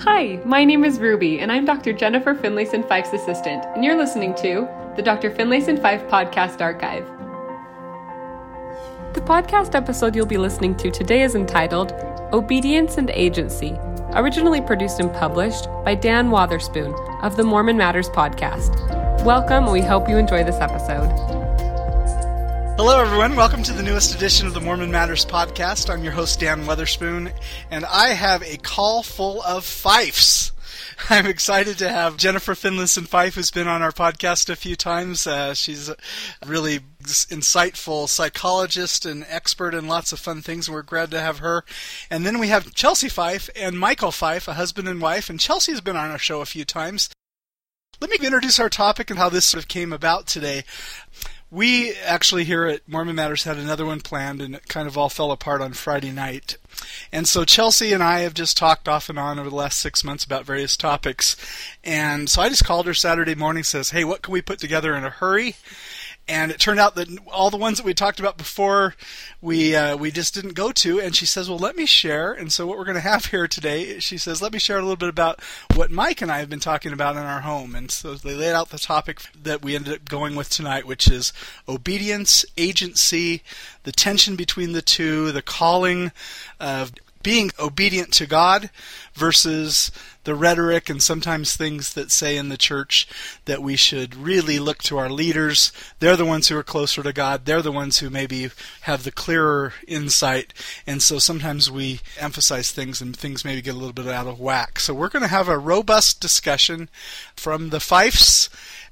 Hi, my name is Ruby, and I'm Dr. Jennifer Finlayson Fife's assistant, and you're listening to the Dr. Finlayson Fife Podcast Archive. The podcast episode you'll be listening to today is entitled Obedience and Agency, originally produced and published by Dan Wotherspoon of the Mormon Matters podcast. Welcome, we hope you enjoy this episode. Hello, everyone. Welcome to the newest edition of the Mormon Matters podcast. I'm your host, Dan Wotherspoon, and I have a call full of fifes. I'm excited to have Jennifer Finlayson Fife, who's been on our podcast a few times. Uh, she's a really insightful psychologist and expert in lots of fun things, we're glad to have her. And then we have Chelsea Fife and Michael Fife, a husband and wife, and Chelsea's been on our show a few times. Let me introduce our topic and how this sort of came about today. We actually here at Mormon Matters had another one planned, and it kind of all fell apart on Friday night. And so Chelsea and I have just talked off and on over the last six months about various topics. And so I just called her Saturday morning, says, "Hey, what can we put together in a hurry?" And it turned out that all the ones that we talked about before we uh, we just didn't go to. And she says well let me share. And so what we're going to have here today she says let me share a little bit about what mike and i have been talking about in our home. And so they laid out the topic that we ended up going with tonight which is obedience agency the tension between the two the calling of being obedient to god versus the rhetoric and sometimes things that say in the church that we should really look to our leaders. They're the ones who are closer to God. They're the ones who maybe have the clearer insight. And so sometimes we emphasize things and things maybe get a little bit out of whack. So we're going to have a robust discussion from the Fifes,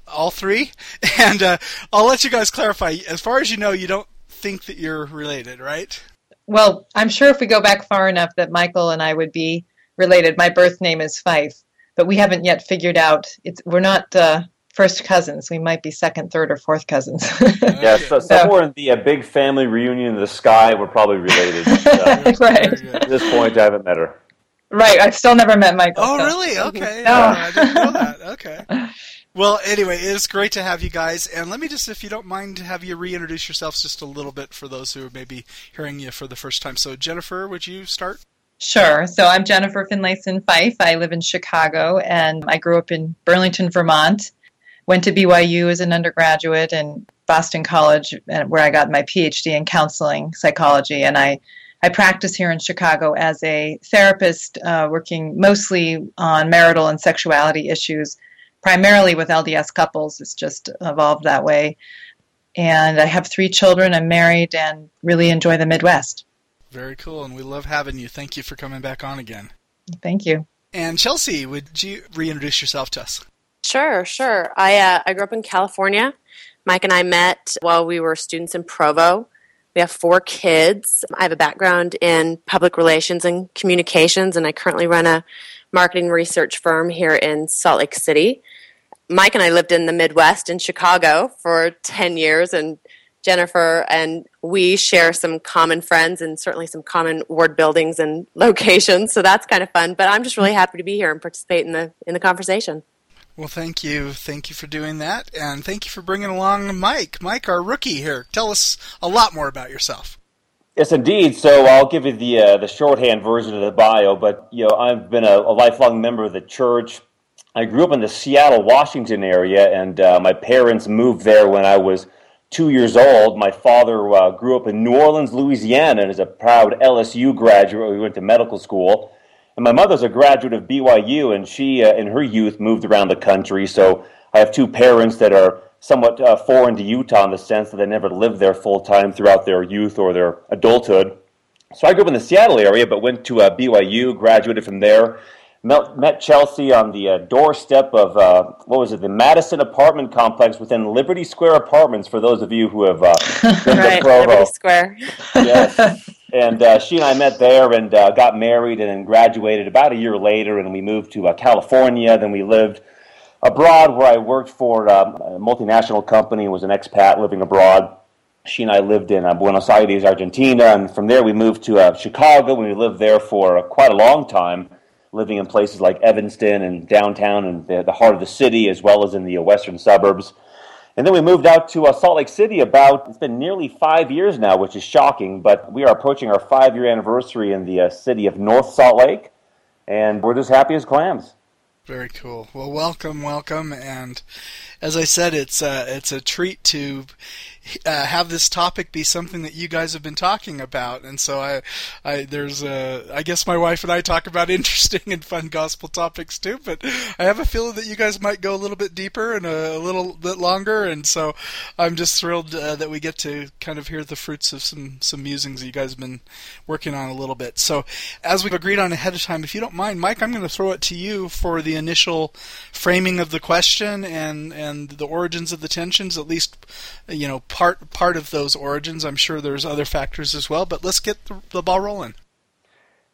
all three. And uh, I'll let you guys clarify. As far as you know, you don't think that you're related, right? Well, I'm sure if we go back far enough that Michael and I would be related. My birth name is Fife, but we haven't yet figured out. It's we're not uh, first cousins. We might be second, third, or fourth cousins. yeah, so somewhere in the uh, big family reunion in the sky, we're probably related. Uh, right. At this point, I haven't met her. Right. I've still never met Michael. Oh, so. really? Okay. No. I didn't know that. Okay. Well, anyway, it's great to have you guys. And let me just, if you don't mind, have you reintroduce yourselves just a little bit for those who are maybe hearing you for the first time. So, Jennifer, would you start? Sure. So I'm Jennifer Finlayson Fife. I live in Chicago and I grew up in Burlington, Vermont. Went to BYU as an undergraduate and Boston College, uh, where I got my PhD in counseling psychology. And I, I practice here in Chicago as a therapist, uh, working mostly on marital and sexuality issues, primarily with LDS couples. It's just evolved that way. And I have three children. I'm married and really enjoy the Midwest. Very cool, and we love having you. Thank you for coming back on again. Thank you. And Chelsea, would you reintroduce yourself to us? Sure, sure. I uh, I grew up in California. Mike and I met while we were students in Provo. We have four kids. I have a background in public relations and communications, and I currently run a marketing research firm here in Salt Lake City. Mike and I lived in the Midwest in Chicago for 10 years and Jennifer and we share some common friends and certainly some common ward buildings and locations. So that's kind of fun. But I'm just really happy to be here and participate in the in the conversation. Well, thank you. Thank you for doing that. And thank you for bringing along Mike. Mike, our rookie here. Tell us a lot more about yourself. Yes, indeed. So I'll give you the uh, the shorthand version of the bio. But you know, I've been a, a, lifelong member of the church. I grew up in the Seattle, Washington area, and uh, my parents moved there when I was two years old. My father uh, grew up in New Orleans, Louisiana, and is a proud LSU graduate. We went to medical school. And my mother's a graduate of BYU, and she, uh, in her youth, moved around the country. So I have two parents that are somewhat uh, foreign to Utah in the sense that they never lived there full time throughout their youth or their adulthood. So I grew up in the Seattle area, but went to uh, BYU, graduated from there, met, met Chelsea on the uh, doorstep of uh, what was it, the Madison apartment complex within Liberty Square Apartments. For those of you who have uh, been right, to Provo, Liberty Square. yes, and uh, she and I met there and uh, got married and then graduated about a year later, and we moved to uh, California. Then we lived abroad, where I worked for um, a multinational company, was an expat living abroad. She and I lived in Buenos Aires, Argentina, and from there we moved to Chicago, and we lived there for quite a long time living in places like Evanston and downtown and the, the heart of the city, as well as in the western suburbs. And then we moved out to uh, Salt Lake City about, it's been nearly five years now, which is shocking, but we are approaching our five year anniversary in the uh, city of North Salt Lake. and we're just happy as clams. Very cool. Well, welcome, welcome, and as I said, it's uh, it's a treat to uh, have this topic be something that you guys have been talking about, and so I, I there's a, I guess my wife and I talk about interesting and fun gospel topics too, but I have a feeling that you guys might go a little bit deeper and a, a little bit longer, and so I'm just thrilled uh, that we get to kind of hear the fruits of some some musings that you guys have been working on a little bit. So as we've agreed on ahead of time, if you don't mind, Mike, I'm going to throw it to you for the initial framing of the question and and the origins of the tensions, at least you know part part of those origins. I'm sure there's other factors as well, but let's get the, the ball rolling.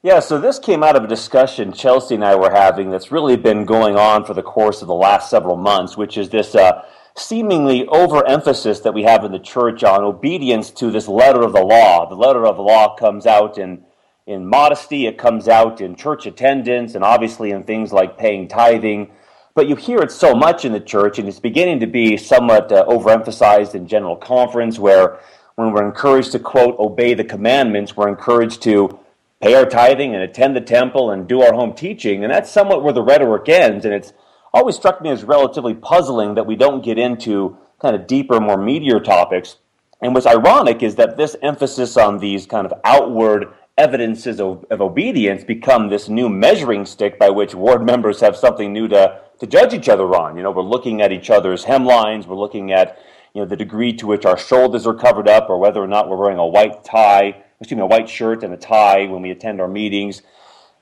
Yeah, so this came out of a discussion Chelsea and I were having that's really been going on for the course of the last several months, which is this uh, seemingly overemphasis that we have in the church on obedience to this letter of the law. The letter of the law comes out in in modesty, it comes out in church attendance, and obviously in things like paying tithing. But you hear it so much in the church, and it's beginning to be somewhat uh, overemphasized in general conference, where when we're encouraged to, quote, obey the commandments, we're encouraged to pay our tithing and attend the temple and do our home teaching. And that's somewhat where the rhetoric ends. And it's always struck me as relatively puzzling that we don't get into kind of deeper, more meatier topics. And what's ironic is that this emphasis on these kind of outward evidences of, of obedience become this new measuring stick by which ward members have something new to to judge each other on. You know, we're looking at each other's hemlines, we're looking at you know the degree to which our shoulders are covered up, or whether or not we're wearing a white tie, excuse me, a white shirt and a tie when we attend our meetings.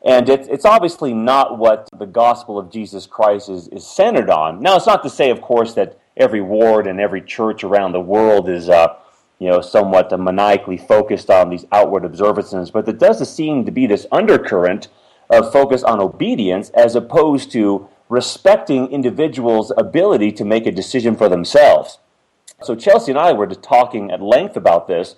And it, it's obviously not what the gospel of Jesus Christ is, is centered on. Now, it's not to say, of course, that every ward and every church around the world is, uh, you know, somewhat maniacally focused on these outward observances, but there does seem to be this undercurrent of focus on obedience as opposed to respecting individuals' ability to make a decision for themselves. So Chelsea and I were talking at length about this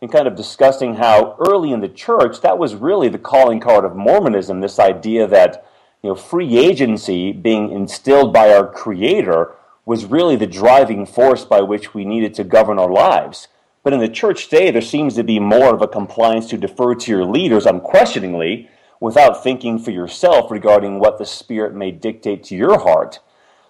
and kind of discussing how early in the church that was really the calling card of Mormonism, this idea that you know free agency being instilled by our creator was really the driving force by which we needed to govern our lives. But in the church today, there seems to be more of a compliance to defer to your leaders unquestioningly without thinking for yourself regarding what the Spirit may dictate to your heart.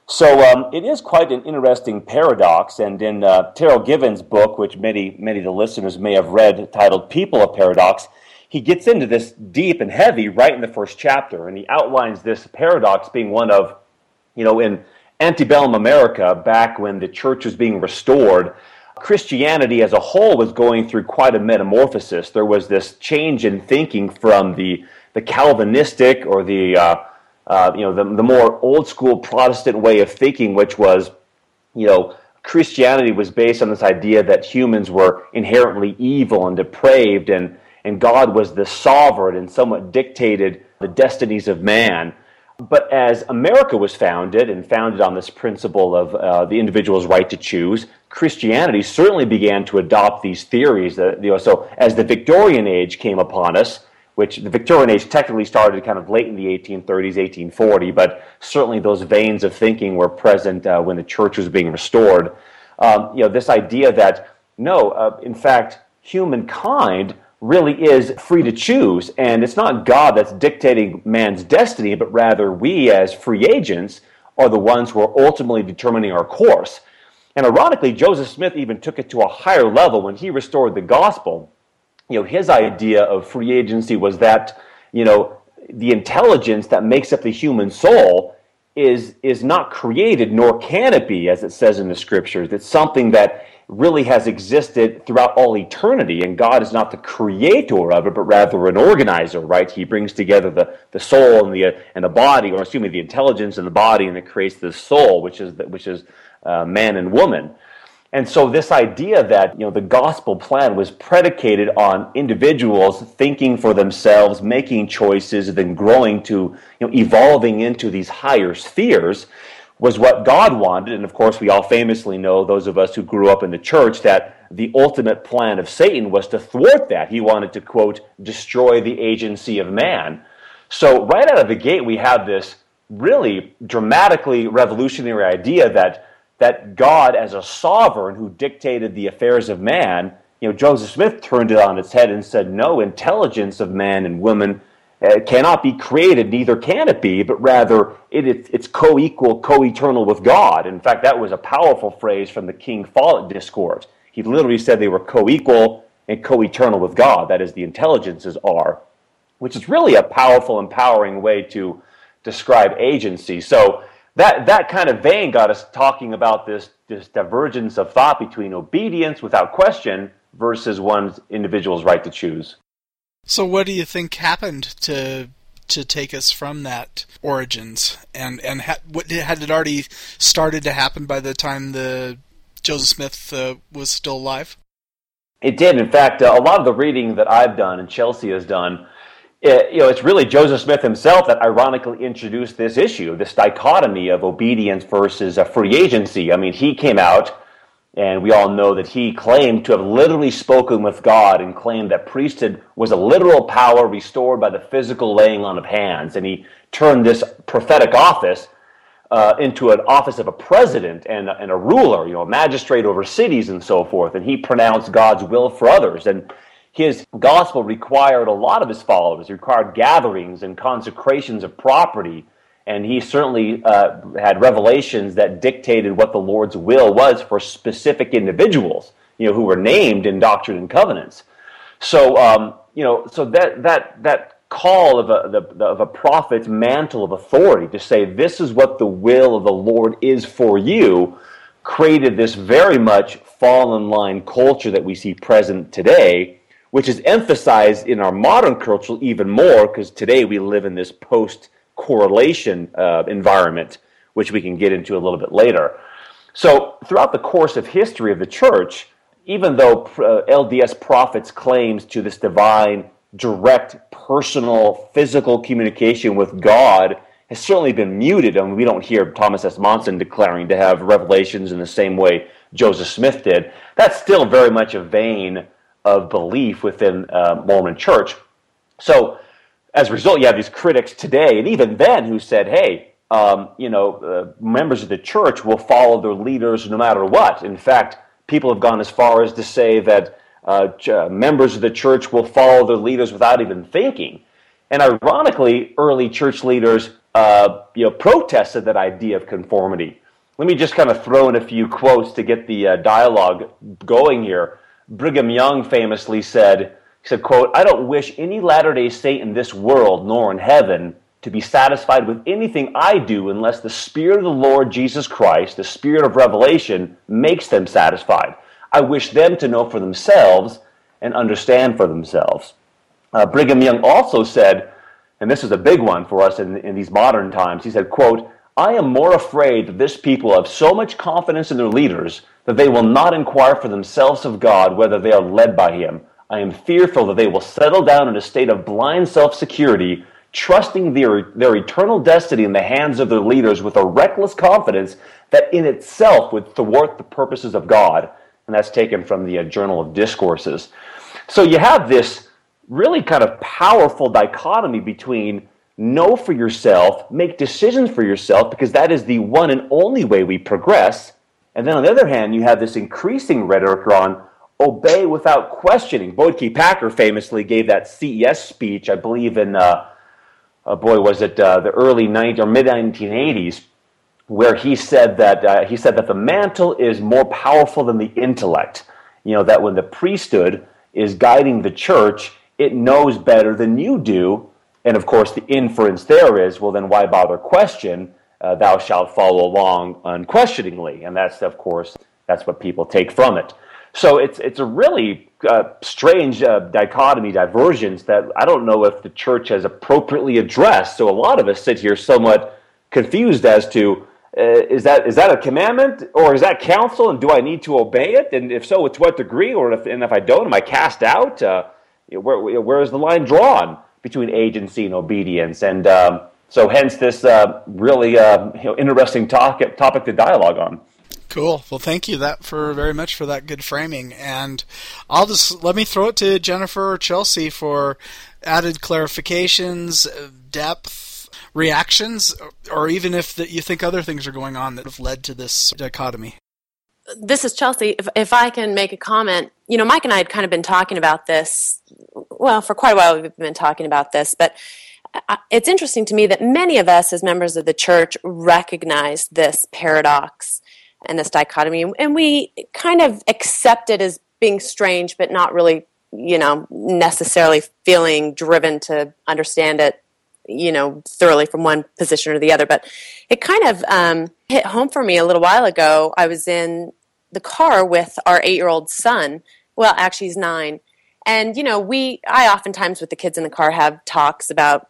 So um, it is quite an interesting paradox. And in uh, Terryl Givens' book, which many, many of the listeners may have read, titled People of Paradox, he gets into this deep and heavy right in the first chapter. And he outlines this paradox being one of, you know, in antebellum America, back when the church was being restored, Christianity as a whole was going through quite a metamorphosis. There was this change in thinking from the the Calvinistic or the uh, uh, you know the, the more old school Protestant way of thinking, which was you know Christianity was based on this idea that humans were inherently evil and depraved, and and God was the sovereign and somewhat dictated the destinies of man. But as America was founded and founded on this principle of uh, the individual's right to choose, Christianity certainly began to adopt these theories. That, you know, so as the Victorian age came upon us, which the Victorian age technically started kind of late in the 1830s, 1840, but certainly those veins of thinking were present uh, when the church was being restored. Um, you know, this idea that no, uh, in fact, humankind really is free to choose, and it's not God that's dictating man's destiny, but rather we as free agents are the ones who are ultimately determining our course. And ironically, Joseph Smith even took it to a higher level when he restored the gospel you know, his idea of free agency was that, you know, the intelligence that makes up the human soul is is not created nor can it be as it says in the scriptures. It's something that really has existed throughout all eternity and god is not the creator of it but rather an organizer right? He brings together the, the soul and the and the body or excuse me the intelligence and the body and it creates the soul which is which is uh, man and woman and so this idea that you know the gospel plan was predicated on individuals thinking for themselves, making choices, then growing to you know evolving into these higher spheres was what God wanted. And of course, we all famously know those of us who grew up in the church that the ultimate plan of Satan was to thwart that. He wanted to quote destroy the agency of man. So right out of the gate, we have this really dramatically revolutionary idea that that God, as a sovereign who dictated the affairs of man, you know, Joseph Smith turned it on its head and said, no, intelligence of man and woman uh, cannot be created, neither can it be, but rather it, it, it's co equal, co eternal with God. In fact, that was a powerful phrase from the King Follett discourse. He literally said they were co equal and co eternal with God, that is, the intelligences are, which is really a powerful, empowering way to describe agency. So, that, that kind of vein got us talking about this, this divergence of thought between obedience without question versus one's individual's right to choose. So, what do you think happened to to take us from that origins? And and ha- what had it already started to happen by the time the Joseph Smith uh, was still alive? It did. In fact, uh, a lot of the reading that I've done and Chelsea has done, it, you know, it's really Joseph Smith himself that ironically introduced this issue, this dichotomy of obedience versus a free agency. I mean, he came out and we all know that he claimed to have literally spoken with God and claimed that priesthood was a literal power restored by the physical laying on of hands. And he turned this prophetic office uh, into an office of a president and, and a ruler, you know, a magistrate over cities and so forth. And he pronounced God's will for others. And his gospel required a lot of his followers, it required gatherings and consecrations of property. And he certainly uh, had revelations that dictated what the Lord's will was for specific individuals, you know, who were named in Doctrine and Covenants. So, um, you know, so that that that call of a the, of a prophet's mantle of authority to say this is what the will of the Lord is for you, created this very much fallen line culture that we see present today, which is emphasized in our modern culture even more because today we live in this post correlation uh, environment, which we can get into a little bit later. So, throughout the course of history of the church, even though uh, LDS prophets claims to this divine, direct, personal, physical communication with God has certainly been muted. I mean, we don't hear Thomas S. Monson declaring to have revelations in the same way Joseph Smith did. That's still very much a vein of belief within uh, Mormon Church. So, as a result, you have these critics today, and even then, who said, "Hey, um, you know, uh, members of the church will follow their leaders no matter what." In fact, people have gone as far as to say that uh, uh, members of the church will follow their leaders without even thinking. And ironically, early church leaders, uh, you know, protested that idea of conformity. Let me just kind of throw in a few quotes to get the uh, dialogue going here. Brigham Young famously said he said, quote, I don't wish any Latter-day Saint in this world nor in heaven to be satisfied with anything I do unless the Spirit of the Lord Jesus Christ, the Spirit of revelation, makes them satisfied. I wish them to know for themselves and understand for themselves. Uh, Brigham Young also said, and this is a big one for us in, in these modern times, he said, quote, I am more afraid that this people have so much confidence in their leaders that they will not inquire for themselves of God whether they are led by him. I am fearful that they will settle down in a state of blind self security, trusting their, their eternal destiny in the hands of their leaders with a reckless confidence that in itself would thwart the purposes of God. And that's taken from the uh, Journal of Discourses. So you have this really kind of powerful dichotomy between know for yourself, make decisions for yourself, because that is the one and only way we progress. And then on the other hand, you have this increasing rhetoric on obey without questioning. Boyd K. Packer famously gave that CES speech, I believe, in, uh, uh, boy, was it uh, the early 90s or mid 1980s, where he said that uh, he said that the mantle is more powerful than the intellect. You know that when the priesthood is guiding the church, it knows better than you do. And of course, the inference there is, well, then why bother question? Uh, thou shalt follow along unquestioningly, and that's of course that's what people take from it. So it's it's a really uh, strange uh, dichotomy, divergence that I don't know if the church has appropriately addressed. So a lot of us sit here somewhat confused as to uh, is that is that a commandment or is that counsel, and do I need to obey it? And if so, to what degree? Or if and if I don't, am I cast out? Uh, where where is the line drawn between agency and obedience? And um, so, hence this uh, really uh, you know, interesting topic topic to dialogue on. Cool. Well, thank you that for very much for that good framing, and I'll just let me throw it to Jennifer or Chelsea for added clarifications, depth, reactions, or even if you think other things are going on that have led to this dichotomy. This is Chelsea. If, if I can make a comment, you know, Mike and I had kind of been talking about this. Well, for quite a while we've been talking about this, but uh, it's interesting to me that many of us, as members of the church, recognize this paradox and this dichotomy, and we kind of accept it as being strange, but not really, you know, necessarily feeling driven to understand it, you know, thoroughly from one position or the other. But it kind of um, hit home for me a little while ago. I was in the car with our eight-year-old son. Well, actually, he's nine and you know, we I oftentimes with the kids in the car have talks about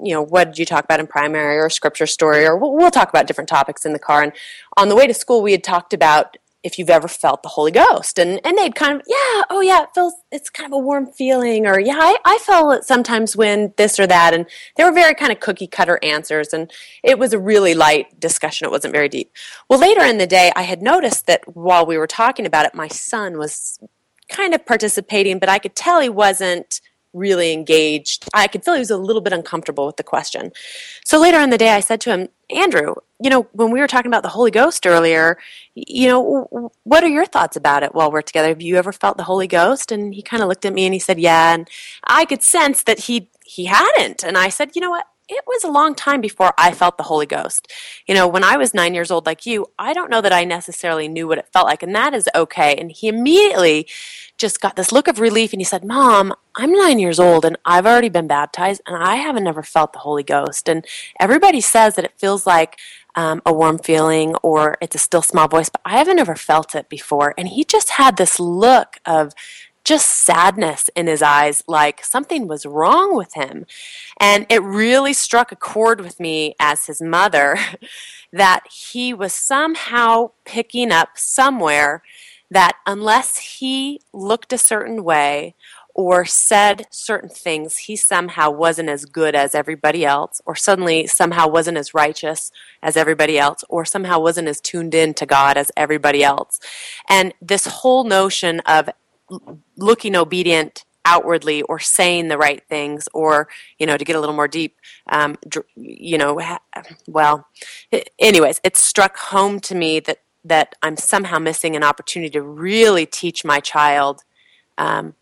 you know what did you talk about in primary or scripture story or we'll, we'll talk about different topics in the car. And on the way to school, we had talked about if you've ever felt the Holy Ghost. And and they'd kind of, yeah, oh yeah, it feels it's kind of a warm feeling, or yeah, I, I feel it sometimes when this or that. And they were very kind of cookie cutter answers. And it was a really light discussion. It wasn't very deep. Well, later in the day, I had noticed that while we were talking about it, my son was kind of participating, but I could tell he wasn't really engaged. I could feel he was a little bit uncomfortable with the question. So later in the day, I said to him, Andrew, you know, when we were talking about the Holy Ghost earlier, you know, what are your thoughts about it while we're together? Have you ever felt the Holy Ghost? And he kind of looked at me and he said, yeah. And I could sense that he, he hadn't. And I said, you know what? It was a long time before I felt the Holy Ghost. You know, when I was nine years old, like you, I don't know that I necessarily knew what it felt like, and that is okay. And he immediately just got this look of relief and he said, Mom, I'm nine years old and I've already been baptized and I haven't never felt the Holy Ghost. And everybody says that it feels like um, a warm feeling or it's a still small voice, but I haven't ever felt it before. And he just had this look of just sadness in his eyes, like something was wrong with him. And it really struck a chord with me as his mother that he was somehow picking up somewhere that unless he looked a certain way or said certain things, he somehow wasn't as good as everybody else, or suddenly somehow wasn't as righteous as everybody else, or somehow wasn't as tuned in to God as everybody else. And this whole notion of looking obedient outwardly or saying the right things or you know to get a little more deep um, you know well anyways it struck home to me that that i'm somehow missing an opportunity to really teach my child um,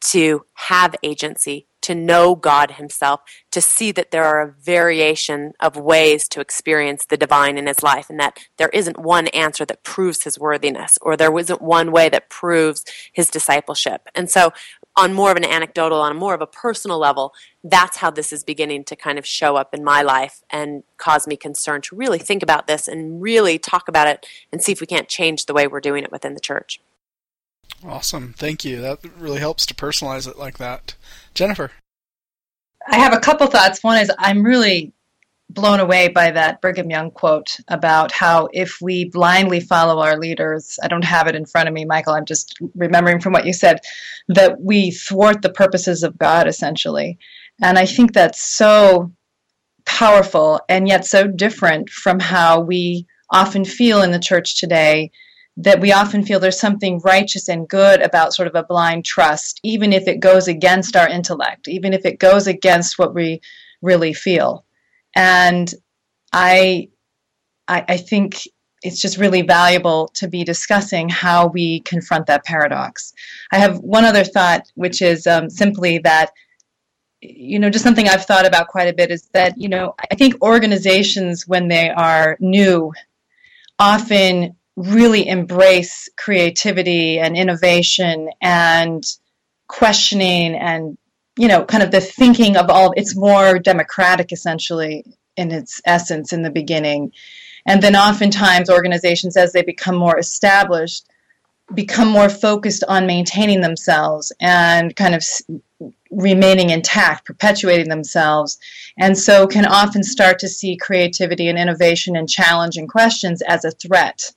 to have agency to know God Himself, to see that there are a variation of ways to experience the divine in his life, and that there isn't one answer that proves his worthiness, or there isn't one way that proves his discipleship. And so, on more of an anecdotal, on more of a personal level, that's how this is beginning to kind of show up in my life and cause me concern to really think about this and really talk about it and see if we can't change the way we're doing it within the church. Awesome. Thank you. That really helps to personalize it like that. Jennifer. I have a couple thoughts. One is I'm really blown away by that Brigham Young quote about how if we blindly follow our leaders, I don't have it in front of me, Michael, I'm just remembering from what you said, that we thwart the purposes of God essentially. And I think that's so powerful and yet so different from how we often feel in the church today that we often feel there's something righteous and good about sort of a blind trust, even if it goes against our intellect, even if it goes against what we really feel. And I, I, I think it's just really valuable to be discussing how we confront that paradox. I have one other thought, which is um, simply that you know, just something I've thought about quite a bit is that, you know, I think organizations, when they are new, often really embrace creativity and innovation and questioning and you know kind of the thinking of all it's more democratic essentially in its essence in the beginning. And then oftentimes organizations as they become more established become more focused on maintaining themselves and kind of remaining intact, perpetuating themselves, and so can often start to see creativity and innovation and challenging questions as a threat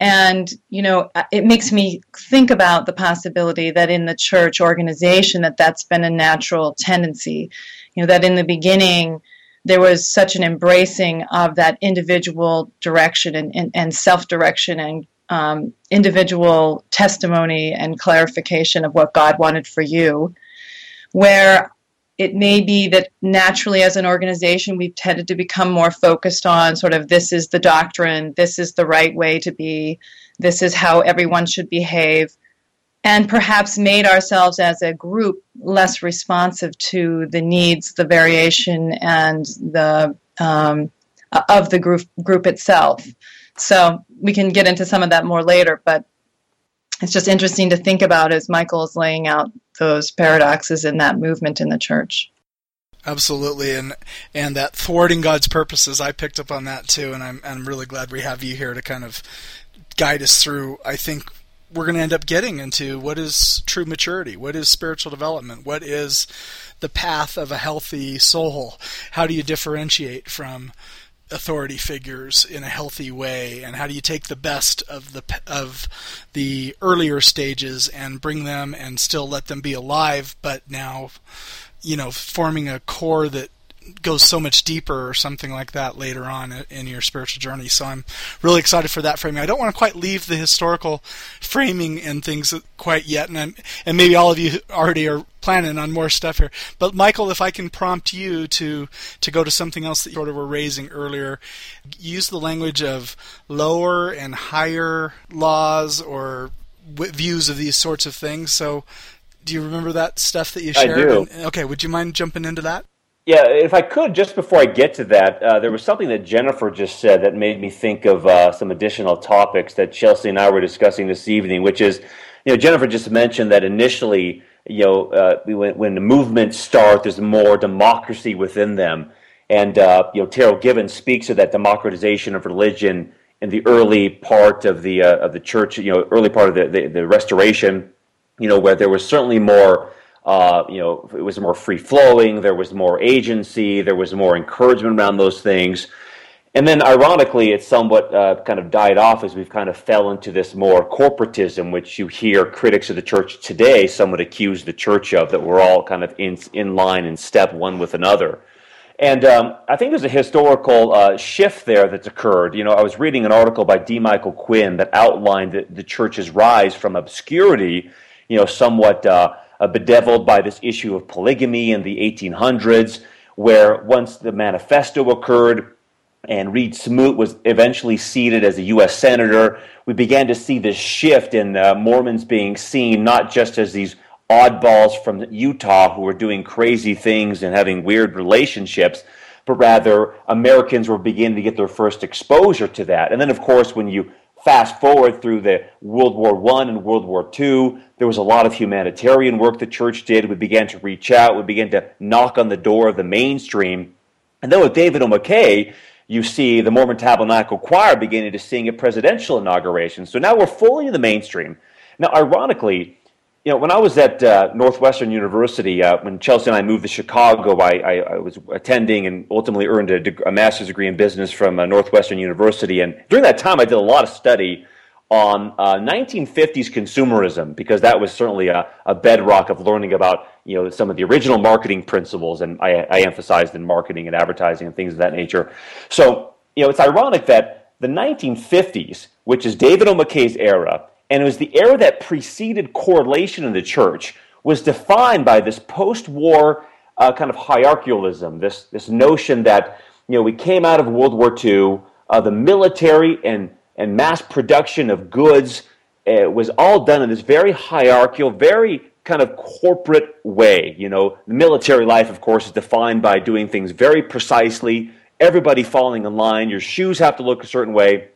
and you know it makes me think about the possibility that in the church organization that that's been a natural tendency. You know that in the beginning there was such an embracing of that individual direction and, and, and self-direction and um, individual testimony and clarification of what god wanted for you where it may be that naturally as an organization we've tended to become more focused on sort of this is the doctrine this is the right way to be this is how everyone should behave and perhaps made ourselves as a group less responsive to the needs, the variation, and the um, of the group group itself. So we can get into some of that more later, but it's just interesting to think about as Michael is laying out those paradoxes in that movement in the church. Absolutely, and and that thwarting God's purposes, I picked up on that too, and I'm I'm really glad we have you here to kind of guide us through. I think we're going to end up getting into what is true maturity, what is spiritual development, what is the path of a healthy soul. How do you differentiate from authority figures in a healthy way, and how do you take the best of the of the earlier stages and bring them and still let them be alive, but now, you know, forming a core that goes so much deeper or something like that later on in your spiritual journey. So I'm really excited for that framing. I don't want to quite leave the historical framing and things quite yet, and I'm, and maybe all of you already are planning on more stuff here. But Michael, if I can prompt you to to go to something else that you sort of were raising earlier, use the language of lower and higher laws or views of these sorts of things. So. Do you remember that stuff that you shared? I do. okay, would you mind jumping into that? Yeah, if I could, just before I get to that, uh, there was something that Jennifer just said that made me think of uh, some additional topics that Chelsea and I were discussing this evening, which is, you know, Jennifer just mentioned that initially, you know, uh, when, when the movements start, there's more democracy within them. And, uh, you know, Terryl Givens speaks of that democratization of religion in the early part of the, uh, of the church, you know, early part of the, the, the restoration, you know, where there was certainly more uh, you know, it was more free flowing. There was more agency. There was more encouragement around those things. And then, ironically, it somewhat uh, kind of died off as we've kind of fell into this more corporatism, which you hear critics of the church today somewhat accuse the church of, that we're all kind of in, in line and step one with another. And um, I think there's a historical uh, shift there that's occurred. You know, I was reading an article by D. Michael Quinn that outlined the, the church's rise from obscurity, you know, somewhat uh, uh, bedeviled by this issue of polygamy in the 1800s, where once the manifesto occurred and Reed Smoot was eventually seated as a U.S. Senator, we began to see this shift in uh, Mormons being seen not just as these oddballs from Utah who were doing crazy things and having weird relationships, but rather Americans were beginning to get their first exposure to that. And then, of course, when you fast forward through the World War One and World War Two, there was a lot of humanitarian work the church did. We began to reach out. We began to knock on the door of the mainstream. And then with David O. McKay, you see the Mormon Tabernacle Choir beginning to sing at presidential inaugurations. So now we're fully in the mainstream. Now, ironically, you know, when I was at uh, Northwestern University, uh, when Chelsea and I moved to Chicago, I, I, I was attending and ultimately earned a, deg- a master's degree in business from uh, Northwestern University. And during that time, I did a lot of study on 1950s uh, consumerism because that was certainly a, a, bedrock of learning about you know some of the original marketing principles, and I, I emphasized in marketing and advertising and things of that nature. So you know, it's ironic that the 1950s, which is David O. McKay's era and it was the era that preceded correlation in the church, was defined by this post-war uh, kind of hierarchialism, this this notion that you know we came out of World War II, uh, the military and and mass production of goods uh, was all done in this very hierarchical, very kind of corporate way. You know, the military life, of course, is defined by doing things very precisely. Everybody falling in line. Your shoes have to look a certain way,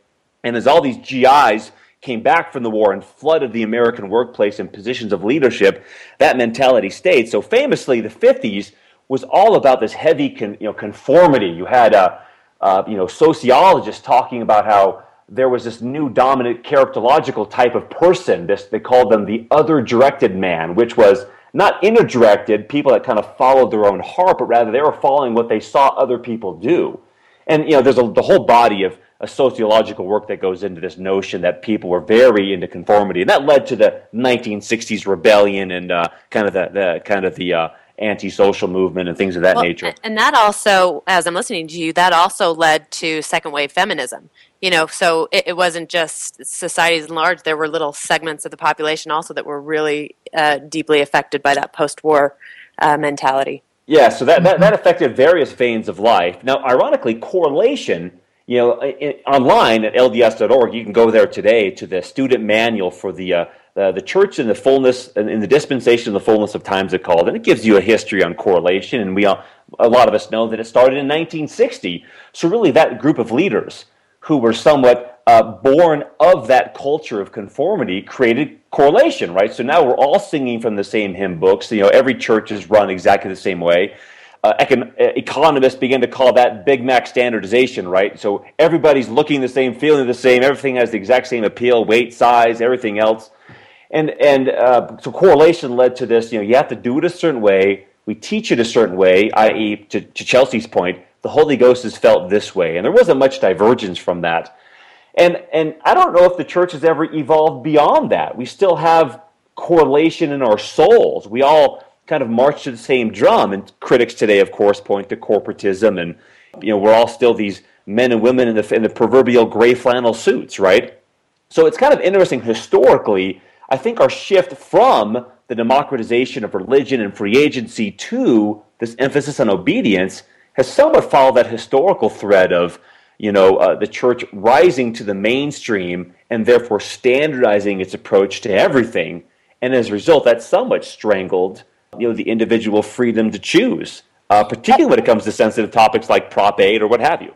and as all these GIs came back from the war and flooded the American workplace in positions of leadership, that mentality stayed. So famously, the 50s was all about this heavy con, you know, conformity. You had uh, uh, you know, sociologists talking about how there was this new dominant characterological type of person. This, they called them the other directed man, which was not inner directed, people that kind of followed their own heart, but rather they were following what they saw other people do. And you know, there's a, the whole body of a sociological work that goes into this notion that people were very into conformity, and that led to the 1960s rebellion and uh, kind of the, the kind of the uh, anti-social movement and things of that well, nature. And that also, as I'm listening to you, that also led to second wave feminism. You know, so it, it wasn't just societies at large. There were little segments of the population also that were really uh, deeply affected by that post-war uh, mentality. Yeah, so that, that, that affected various veins of life. Now, ironically, correlation you know, online at lds.org, you can go there today to the student manual for the, uh, the church in the fullness, in the dispensation of the fullness of times it called, and it gives you a history on correlation. And we, all, a lot of us know that it started in 1960. So really, that group of leaders who were somewhat uh, born of that culture of conformity created correlation, right? So now we're all singing from the same hymn books. You know, every church is run exactly the same way. Uh, econ- uh, economists begin to call that Big Mac standardization, right? So everybody's looking the same, feeling the same, everything has the exact same appeal, weight, size, everything else. And, and uh, so correlation led to this, you know, you have to do it a certain way. We teach it a certain way, i.e., to, to Chelsea's point, the Holy Ghost is felt this way. And there wasn't much divergence from that. And, and I don't know if the church has ever evolved beyond that. We still have correlation in our souls. We all kind of march to the same drum. And critics today, of course, point to corporatism. And, you know, we're all still these men and women in the, in the proverbial gray flannel suits, right? So it's kind of interesting historically. I think our shift from the democratization of religion and free agency to this emphasis on obedience has somewhat followed that historical thread of you know, uh, the church rising to the mainstream and therefore standardizing its approach to everything. And as a result, that somewhat strangled, you know, the individual freedom to choose, uh, particularly when it comes to sensitive topics like Prop 8 or what have you.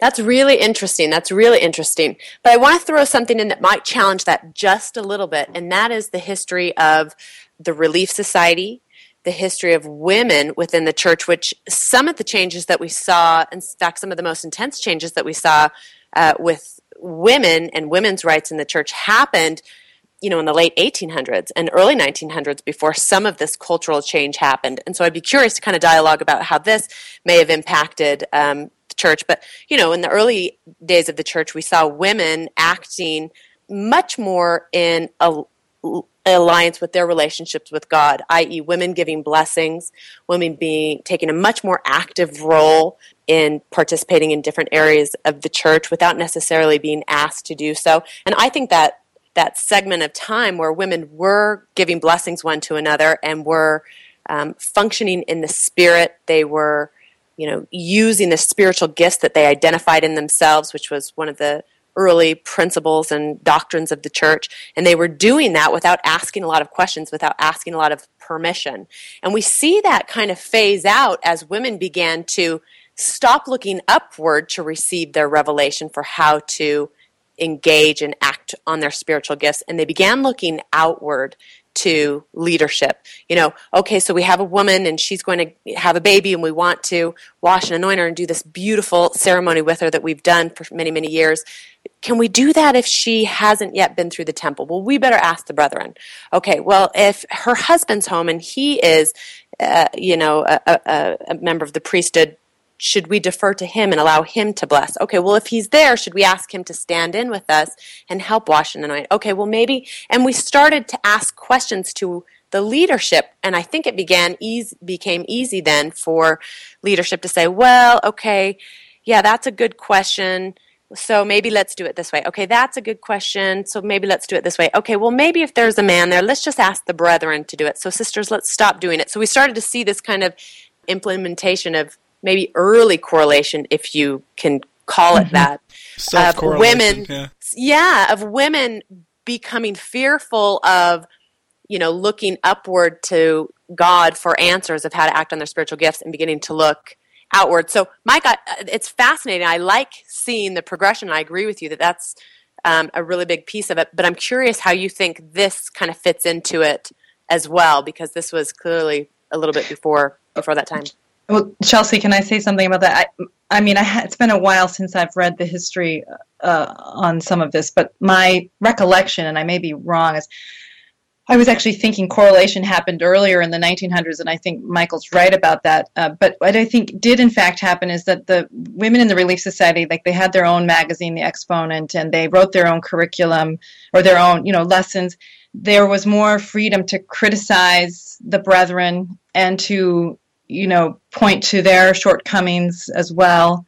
That's really interesting. That's really interesting. But I want to throw something in that might challenge that just a little bit, and that is the history of the Relief Society the history of women within the church, which some of the changes that we saw, in fact, some of the most intense changes that we saw uh, with women and women's rights in the church happened you know in the late 1800s and early 1900s before some of this cultural change happened and so i'd be curious to kind of dialogue about how this may have impacted um, the church but you know in the early days of the church we saw women acting much more in a alliance with their relationships with God, i.e., women giving blessings, women being taking a much more active role in participating in different areas of the church without necessarily being asked to do so. And I think that that segment of time where women were giving blessings one to another and were um, functioning in the spirit, they were, you know, using the spiritual gifts that they identified in themselves, which was one of the early principles and doctrines of the church. And they were doing that without asking a lot of questions, without asking a lot of permission. And we see that kind of phase out as women began to stop looking upward to receive their revelation for how to engage and act on their spiritual gifts. And they began looking outward to leadership. You know, okay, so we have a woman and she's going to have a baby and we want to wash and anoint her and do this beautiful ceremony with her that we've done for many, many years. Can we do that if she hasn't yet been through the temple? Well, we better ask the brethren. Okay, well, if her husband's home and he is, uh, you know, a, a, a member of the priesthood, should we defer to him and allow him to bless? Okay, well, if he's there, should we ask him to stand in with us and help wash and anoint? Okay, well, maybe. And we started to ask questions to the leadership, and I think it began easy, became easy then for leadership to say, well, okay, yeah, that's a good question. So maybe let's do it this way. Okay, that's a good question. So maybe let's do it this way. Okay, well, maybe if there's a man there, let's just ask the brethren to do it. So, sisters, let's stop doing it. So, we started to see this kind of implementation of maybe early correlation, if you can call it mm-hmm. that, of women, yeah. yeah, of women becoming fearful of, you know, looking upward to God for answers of how to act on their spiritual gifts and beginning to look outward. So, Mike, I, it's fascinating. I like seeing the progression. I agree with you that that's um, a really big piece of it. But I'm curious how you think this kind of fits into it as well, because this was clearly a little bit before before that time. Well, Chelsea, can I say something about that? I, I mean, I, it's been a while since I've read the history uh, on some of this, but my recollection, and I may be wrong, is I was actually thinking correlation happened earlier in the 1900s, and I think Michael's right about that. Uh, but what I think did in fact happen is that the women in the Relief Society, like they had their own magazine, The Exponent, and they wrote their own curriculum or their own, you know, lessons. There was more freedom to criticize the brethren and to you know, point to their shortcomings as well.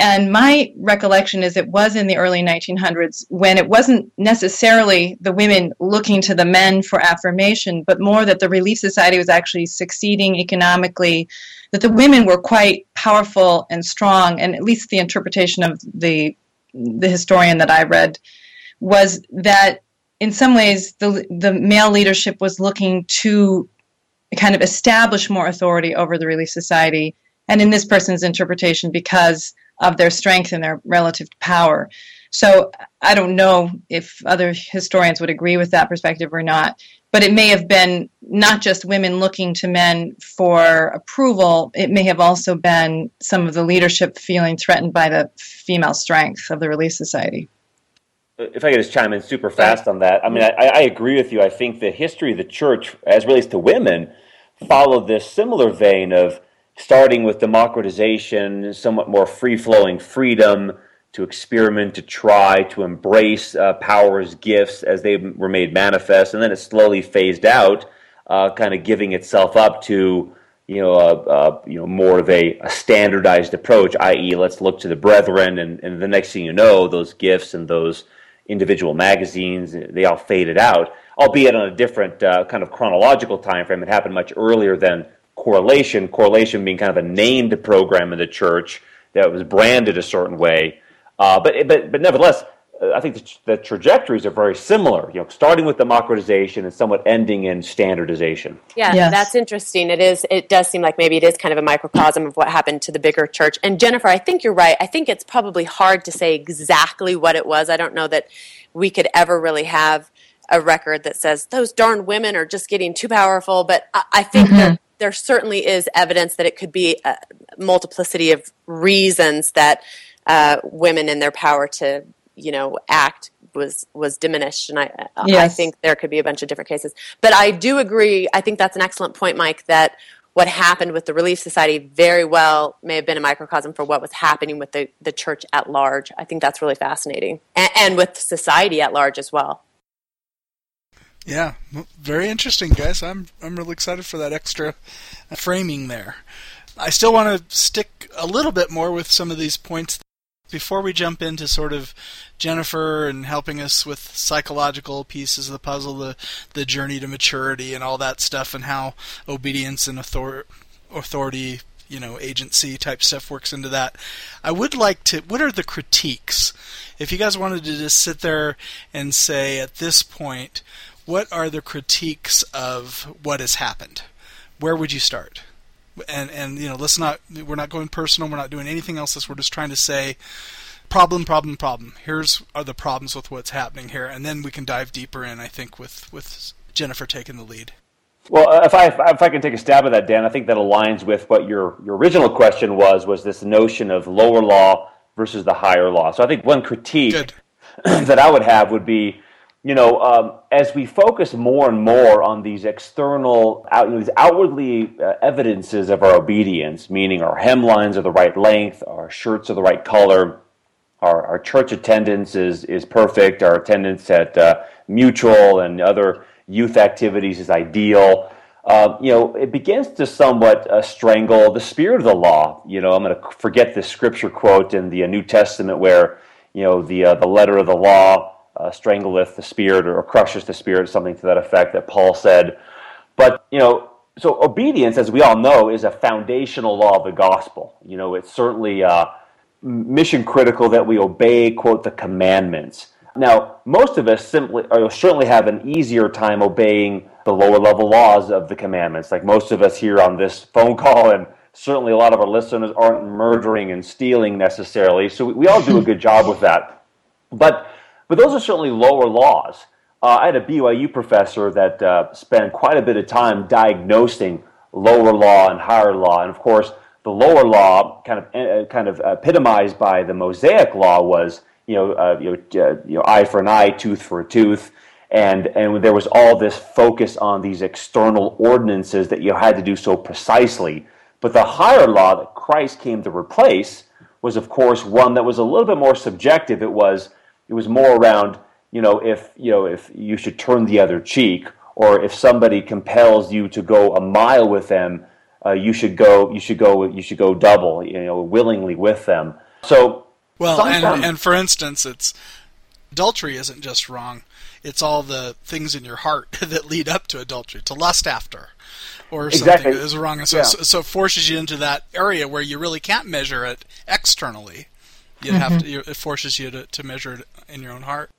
And my recollection is it was in the early 1900s when it wasn't necessarily the women looking to the men for affirmation, but more that the Relief Society was actually succeeding economically, that the women were quite powerful and strong, and at least the interpretation of the the historian that I read was that in some ways, the the male leadership was looking to kind of establish more authority over the Relief Society, and in this person's interpretation, because of their strength and their relative power. So I don't know if other historians would agree with that perspective or not, but it may have been not just women looking to men for approval, it may have also been some of the leadership feeling threatened by the female strength of the Relief Society. If I could just chime in super fast on that, I mean, I, I agree with you. I think the history of the church, as relates to women, followed this similar vein of starting with democratization, somewhat more free flowing freedom to experiment, to try, to embrace uh, power's gifts as they were made manifest, and then it slowly phased out, uh, kind of giving itself up to you know, uh, uh, you know, more of a, a standardized approach, i.e., let's look to the brethren, and, and the next thing you know, those gifts and those individual magazines they all faded out, albeit on a different uh, kind of chronological time frame. It happened much earlier than correlation. Correlation being kind of a named program in the church that was branded a certain way uh, but, but, but nevertheless, I think the, the, trajectories are very similar. You know, starting with democratization and somewhat ending in standardization. Yeah, yes. that's interesting. It is. It does seem like maybe it is kind of a microcosm of what happened to the bigger church. And Jennifer, I think you're right. I think it's probably hard to say exactly what it was. I don't know that we could ever really have a record that says those darn women are just getting too powerful. But I, I think mm-hmm. there, there certainly is evidence that it could be a multiplicity of reasons that uh, women in their power to you know act was was diminished and I yes. I think there could be a bunch of different cases but I do agree I think that's an excellent point Mike that what happened with the Relief Society very well may have been a microcosm for what was happening with the, the church at large. I think that's really fascinating. And, and with society at large as well. Yeah, very interesting, guys. I'm I'm really excited for that extra uh, framing there. I still want to stick a little bit more with some of these points before we jump into sort of Jennifer and helping us with psychological pieces of the puzzle, the the journey to maturity and all that stuff, and how obedience and author- authority, you know, agency type stuff works into that. I would like to. What are the critiques? If you guys wanted to just sit there and say at this point, what are the critiques of what has happened? Where would you start? And and you know let's not we're not going personal. We're not doing anything else. This we're just trying to say problem problem problem. Here's are the problems with what's happening here. And then we can dive deeper in i think with with jennifer taking the lead. Well uh, if i if i can take a stab at that dan i think that aligns with what your your original question was was this notion of lower law versus the higher law. So i think one critique that i would have would be you know, um, as we focus more and more on these external, out, you know, these outwardly uh, evidences of our obedience, meaning our hemlines are the right length, our shirts are the right color, our, our church attendance is, is perfect, our attendance at uh, mutual and other youth activities is ideal. Uh, you know, it begins to somewhat uh, strangle the spirit of the law. You know, I'm going to forget the scripture quote in the uh, New Testament where, you know, the, uh, the letter of the law uh, strangleth the spirit or crushes the spirit, something to that effect that Paul said. But, you know, so obedience, as we all know, is a foundational law of the gospel. You know, it's certainly uh, mission critical that we obey, quote, the commandments. Now, most of us simply, or certainly have an easier time obeying the lower level laws of the commandments. Like most of us here on this phone call, and certainly a lot of our listeners aren't murdering and stealing necessarily. So we, we all do a good job with that. But but those are certainly lower laws. Uh, I had a BYU professor that uh, spent quite a bit of time diagnosing lower law and higher law, and of course, the lower law, kind of uh, kind of epitomized by the Mosaic law, was you know, uh, you, know uh, you know eye for an eye, tooth for a tooth, and and there was all this focus on these external ordinances that you had to do so precisely. But the higher law that Christ came to replace was, of course, one that was a little bit more subjective. It was it was more around, you know, if you know if you should turn the other cheek, or if somebody compels you to go a mile with them, uh, you should go. You should go. You should go double. You know, willingly with them. So well, and and for instance, it's adultery isn't just wrong. It's all the things in your heart that lead up to adultery, to lust after, or exactly. something is wrong. And so, yeah. so, so it forces you into that area where you really can't measure it externally. You mm-hmm. have to. It forces you to, to measure it in your own heart.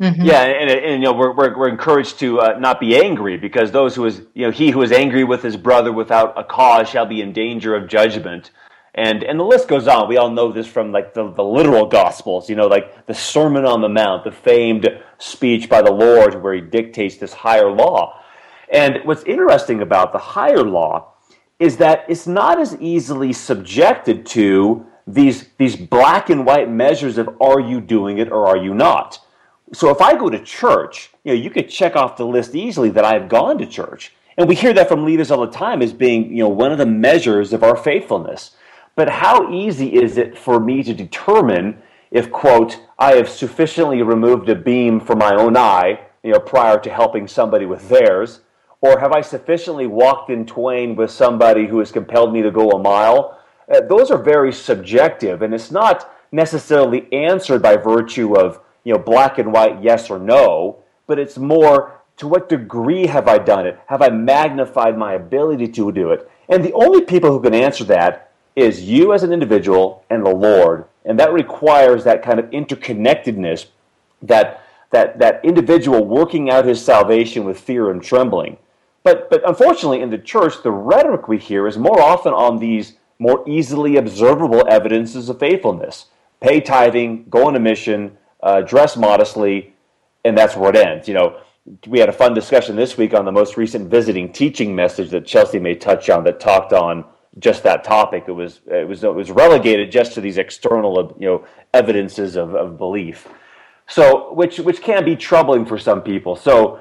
Mm-hmm. Yeah, and, and, and, you know we're, we're, we're encouraged to uh, not be angry because those who is you know he who is angry with his brother without a cause shall be in danger of judgment, and and the list goes on. We all know this from like the, the literal gospels, you know, like the Sermon on the Mount, the famed speech by the Lord where he dictates this higher law. And what's interesting about the higher law is that it's not as easily subjected to these these black and white measures of are you doing it or are you not so if I go to church, you know, you could check off the list easily that I've gone to church. And we hear that from leaders all the time as being, you know, one of the measures of our faithfulness. But how easy is it for me to determine if, quote, I have sufficiently removed a beam from my own eye, you know, prior to helping somebody with theirs? Or have I sufficiently walked in twain with somebody who has compelled me to go a mile? Uh, those are very subjective, and it's not necessarily answered by virtue of you know, black and white, yes or no, but it's more to what degree have I done it? Have I magnified my ability to do it? And the only people who can answer that is you as an individual and the Lord. And that requires that kind of interconnectedness, that, that, that individual working out his salvation with fear and trembling. But, but unfortunately, in the church, the rhetoric we hear is more often on these more easily observable evidences of faithfulness pay tithing, go on a mission, uh, dress modestly, and that's where it ends. You know, we had a fun discussion this week on the most recent visiting teaching message that Chelsea may touch on that talked on just that topic. It was it was it was relegated just to these external you know evidences of, of belief. So which which can be troubling for some people. So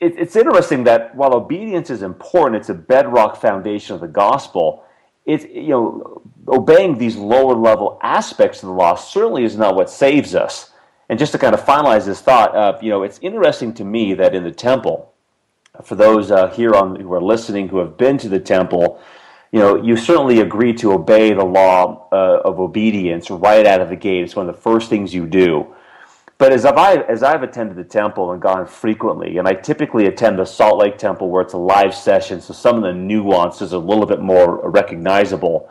it, it's interesting that while obedience is important, it's a bedrock foundation of the gospel. It's you know obeying these lower level aspects of the law certainly is not what saves us. And just to kind of finalize this thought, uh, you know, it's interesting to me that in the temple, for those uh, here on who are listening who have been to the temple, you know, you certainly agree to obey the law uh, of obedience right out of the gate. It's one of the first things you do. But as I've, as I've attended the temple and gone frequently, and I typically attend the Salt Lake Temple where it's a live session, so some of the nuances are a little bit more recognizable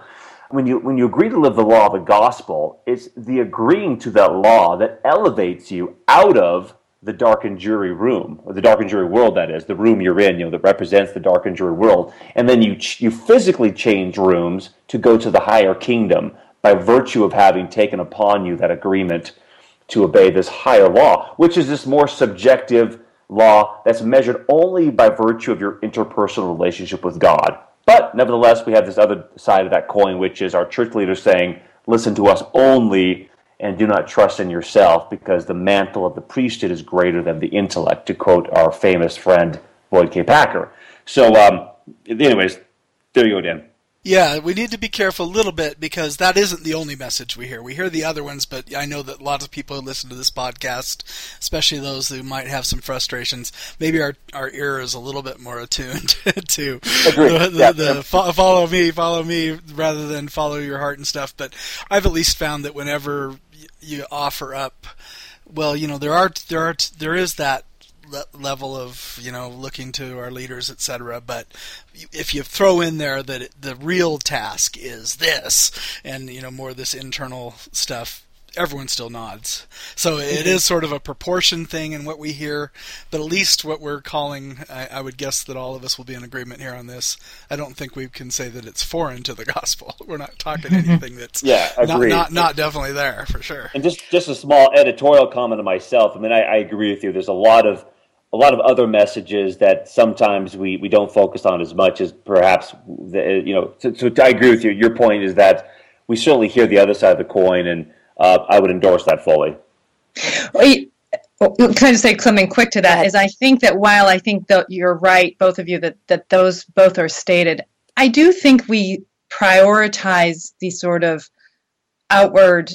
when you when you agree to live the law of the gospel, it's the agreeing to that law that elevates you out of the dark and dreary room, or the dark and dreary world. That is the room you're in, you know, that represents the dark and dreary world, and then you you physically change rooms to go to the higher kingdom by virtue of having taken upon you that agreement to obey this higher law, which is this more subjective law that's measured only by virtue of your interpersonal relationship with God. But nevertheless, we have this other side of that coin, which is our church leaders saying, listen to us only and do not trust in yourself because the mantle of the priesthood is greater than the intellect, to quote our famous friend Boyd K. Packer. So, um, anyways, there you go, Dan. Yeah, we need to be careful a little bit because that isn't the only message we hear. We hear the other ones, but I know that lots of people who listen to this podcast, especially those who might have some frustrations, maybe our, our ear is a little bit more attuned to the, the, yeah. the follow me, follow me, rather than follow your heart and stuff. But I've at least found that whenever you offer up, well, you know, there are there are there is that le- level of you know looking to our leaders, etc. But if you throw in there that it, the real task is this, and you know more of this internal stuff, everyone still nods. So it mm-hmm. is sort of a proportion thing in what we hear, but at least what we're calling, I, I, would guess that all of us will be in agreement here on this. I don't think we can say that it's foreign to the gospel. We're not talking anything that's yeah, not, not, not definitely there for sure. And just just a small editorial comment of myself. I mean, I, I agree with you. There's a lot of a lot of other messages that sometimes we, we don't focus on as much as perhaps the, you know. So, so, I agree with you. Your point is that we certainly hear the other side of the coin, and uh, I would endorse that fully. Well, can I just say something quick to that? Is I think that while I think that you're right, both of you, that that those both are stated, I do think we prioritize the sort of outward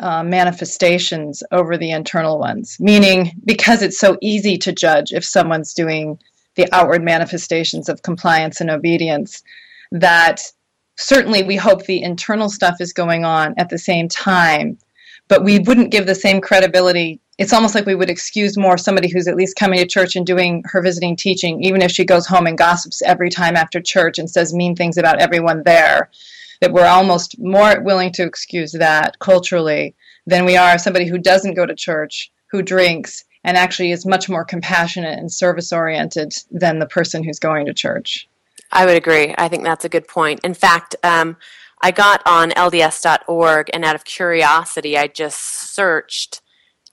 uh, manifestations over the internal ones, meaning because it's so easy to judge if someone's doing the outward manifestations of compliance and obedience, that certainly we hope the internal stuff is going on at the same time, but we wouldn't give the same credibility. It's almost like we would excuse more somebody who's at least coming to church and doing her visiting teaching, even if she goes home and gossips every time after church and says mean things about everyone there that we're almost more willing to excuse that culturally than we are somebody who doesn't go to church, who drinks, and actually is much more compassionate and service oriented than the person who's going to church. I would agree. I think that's a good point. In fact, um, I got on LDS.org and out of curiosity, I just searched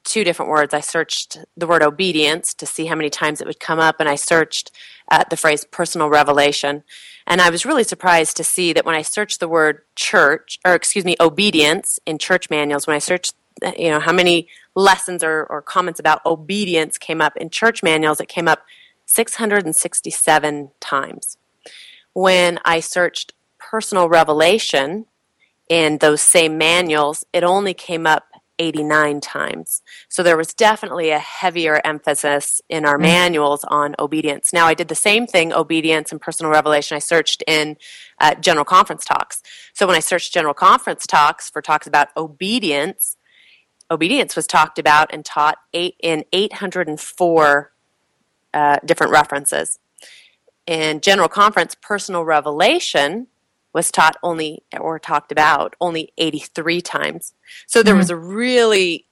two different words. I searched the word obedience to see how many times it would come up, and I searched uh, the phrase personal revelation. And I was really surprised to see that when I searched the word church, or excuse me, obedience in church manuals, when I searched, uh, you know, how many lessons or, or comments about obedience came up in church manuals, it came up 667 times. When I searched personal revelation in those same manuals, it only came up 89 times. So there was definitely a heavier emphasis in our mm-hmm. manuals on obedience. Now, I did the same thing, obedience and personal revelation. I searched in uh, general conference talks. So when I searched general conference talks for talks about obedience, obedience was talked about and taught eight, in 804 uh, different references. In general conference, personal revelation was taught only or talked about only 83 times. So there mm-hmm. was a really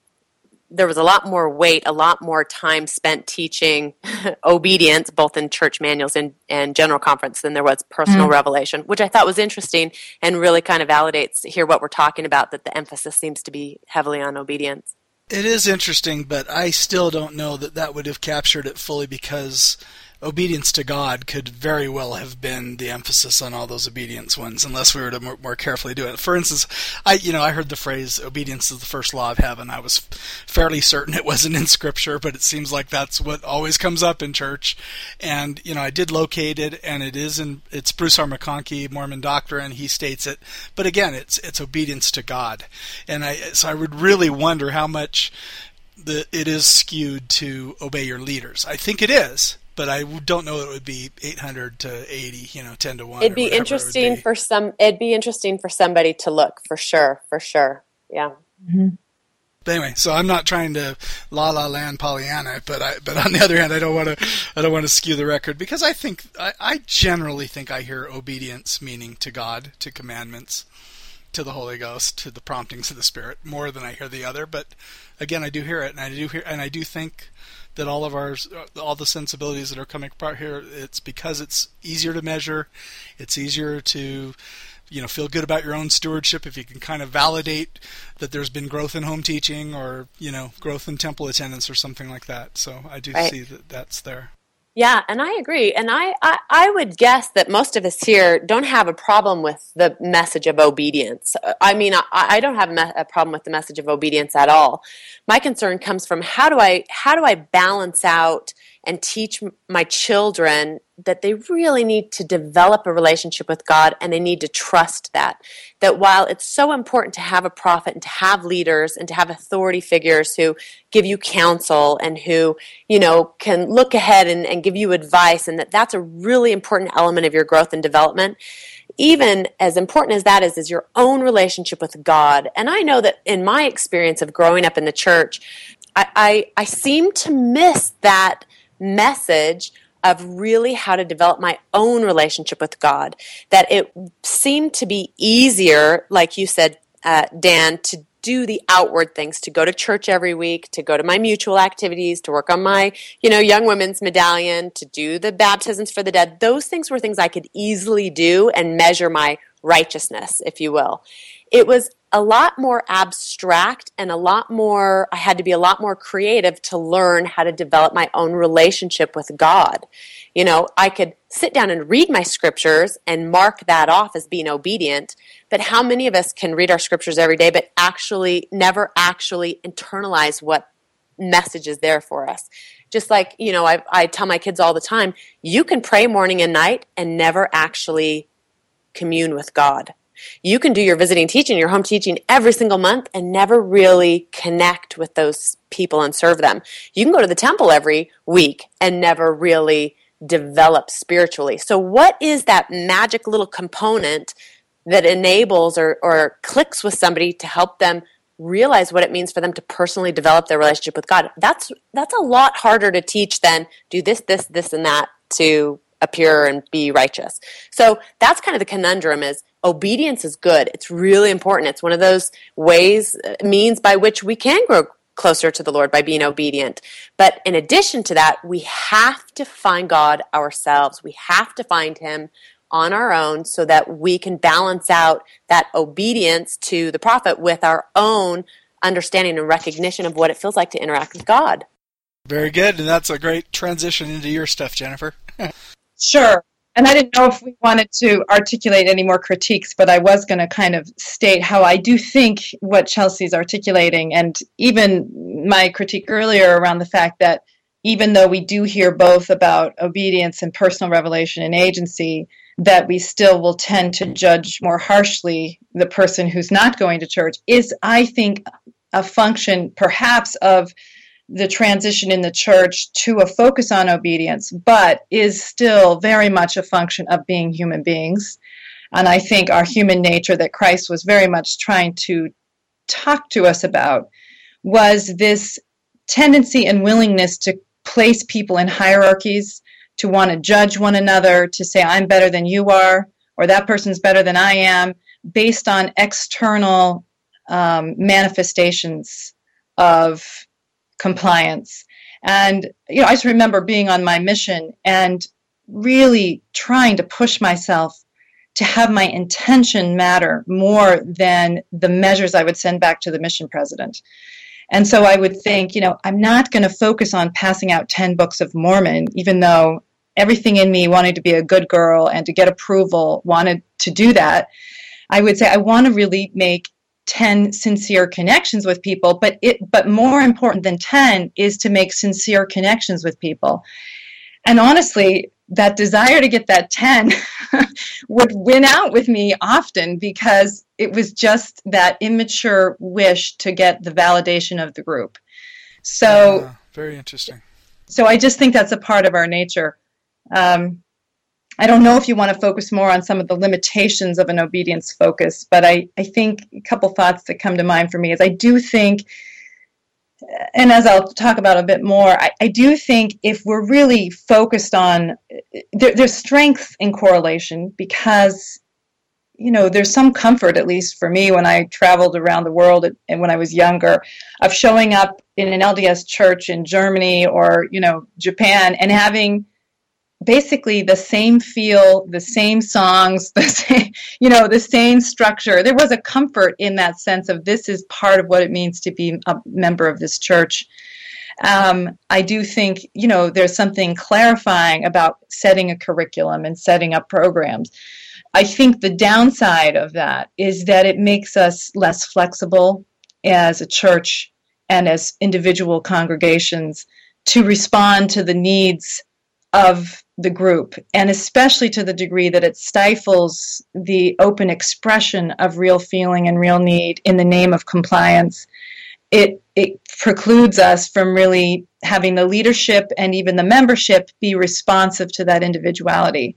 there was a lot more weight, a lot more time spent teaching obedience, both in church manuals and, and general conference, than there was personal mm. revelation, which I thought was interesting and really kind of validates here what we're talking about that the emphasis seems to be heavily on obedience. It is interesting, but I still don't know that that would have captured it fully because obedience to God could very well have been the emphasis on all those obedience ones, unless we were to more, more, carefully do it. For instance, I you know I heard the phrase "obedience is the first law of heaven." I was fairly certain it wasn't in Scripture, but it seems like that's what always comes up in church. And you know, I did locate it, and it is in it's Bruce R. McConkie, Mormon Doctrine. He states it, but again, it's it's obedience to God, and I so I would really wonder how much the, it is skewed to obey your leaders. I think it is, but I don't know that it would be 800 to 80, you know, 10 to 1. It'd be interesting it be. for some, it'd be interesting for somebody to look for sure, for sure. Yeah. Mm-hmm. But anyway, so I'm not trying to la la land Pollyanna, but I, but on the other hand, I don't want to, I don't want to skew the record because I think, I, I generally think I hear obedience meaning to God, to commandments, to the Holy Ghost, to the promptings of the Spirit more than I hear the other. But again, I do hear it, and I do hear, and I do think that all of our uh, all the sensibilities that are coming apart here. It's because it's easier to measure. It's easier to you know feel good about your own stewardship if you can kind of validate that there's been growth in home teaching or you know growth in temple attendance or something like that. So i do right. see that that's there yeah, and I agree. And I, I, I, would guess that most of us here don't have a problem with the message of obedience. I mean, I, I don't have me- a problem with the message of obedience at all. My concern comes from how do I how do I balance out and teach my children that they really need to develop a relationship with God and they need to trust that. That while it's so important to have a prophet and to have leaders and to have authority figures who give you counsel and who, you know, can look ahead and, and give you advice and that that's a really important element of your growth and development, even as important as that is, is your own relationship with God. And I know that in my experience of growing up in the church, I, I, I seem to miss that message of really how to develop my own relationship with God. That it seemed to be easier, like you said, uh, Dan, to do the outward things to go to church every week to go to my mutual activities to work on my you know young women's medallion to do the baptisms for the dead those things were things i could easily do and measure my righteousness if you will it was a lot more abstract and a lot more, I had to be a lot more creative to learn how to develop my own relationship with God. You know, I could sit down and read my scriptures and mark that off as being obedient, but how many of us can read our scriptures every day but actually never actually internalize what message is there for us? Just like, you know, I, I tell my kids all the time, you can pray morning and night and never actually commune with God you can do your visiting teaching, your home teaching every single month and never really connect with those people and serve them. You can go to the temple every week and never really develop spiritually. So, what is that magic little component that enables or, or clicks with somebody to help them realize what it means for them to personally develop their relationship with God? That's that's a lot harder to teach than do this, this, this, and that to appear and be righteous. So that's kind of the conundrum is obedience is good. It's really important. It's one of those ways, uh, means by which we can grow closer to the Lord by being obedient. But in addition to that, we have to find God ourselves. We have to find Him on our own so that we can balance out that obedience to the prophet with our own understanding and recognition of what it feels like to interact with God. Very good. And that's a great transition into your stuff, Jennifer. sure. And I didn't know if we wanted to articulate any more critiques, but I was going to kind of state how I do think what Chelsea's articulating, and even my critique earlier around the fact that even though we do hear both about obedience and personal revelation and agency, that we still will tend to judge more harshly the person who's not going to church is, I think, a function perhaps of the transition in the church to a focus on obedience, but is still very much a function of being human beings. And I think our human nature that Christ was very much trying to talk to us about was this tendency and willingness to place people in hierarchies, to want to judge one another, to say, I'm better than you are, or that person's better than I am, based on external um, manifestations of compliance. And, you know, I just remember being on my mission and really trying to push myself to have my intention matter more than the measures I would send back to the mission president. And so I would think, you know, I'm not going to focus on passing out 10 books of Mormon, even though everything in me wanted to be a good girl and to get approval wanted to do that. I would say I want to really make 10 sincere connections with people but it but more important than 10 is to make sincere connections with people. And honestly that desire to get that 10 would win out with me often because it was just that immature wish to get the validation of the group. So uh, very interesting. so i just think that's a part of our nature. Um, I don't know if you want to focus more on some of the limitations of an obedience focus, but I, I think a couple thoughts that come to mind for me is I do think, and as I'll talk about a bit more, I, I do think if we're really focused on, there, there's strength in correlation because, you know, there's some comfort, at least for me, when I traveled around the world and when I was younger, of showing up in an LDS church in Germany or, you know, Japan and having basically the same feel, the same songs, the same, you know, the same structure. There was a comfort in that sense of this is part of what it means to be a member of this church. Um, I do think, you know, there's something clarifying about setting a curriculum and setting up programs. I think the downside of that is that it makes us less flexible as a church and as individual congregations to respond to the needs of the group, and especially to the degree that it stifles the open expression of real feeling and real need in the name of compliance. It, it precludes us from really having the leadership and even the membership be responsive to that individuality.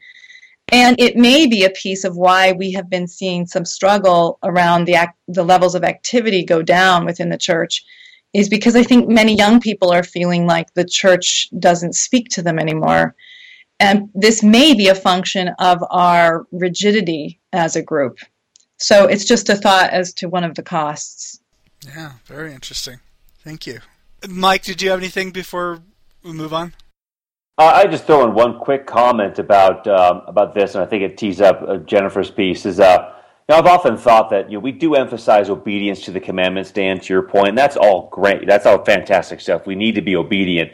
And it may be a piece of why we have been seeing some struggle around the, act, the levels of activity go down within the church is because I think many young people are feeling like the church doesn't speak to them anymore. And this may be a function of our rigidity as a group. So it's just a thought as to one of the costs. Yeah, very interesting. Thank you. Mike, did you have anything before we move on? Uh, I just throw in one quick comment about um, about this, and I think it tees up uh, Jennifer's piece. Is uh, now, I've often thought that you know, we do emphasize obedience to the commandments, Dan, to your point, and that's all great. That's all fantastic stuff. We need to be obedient.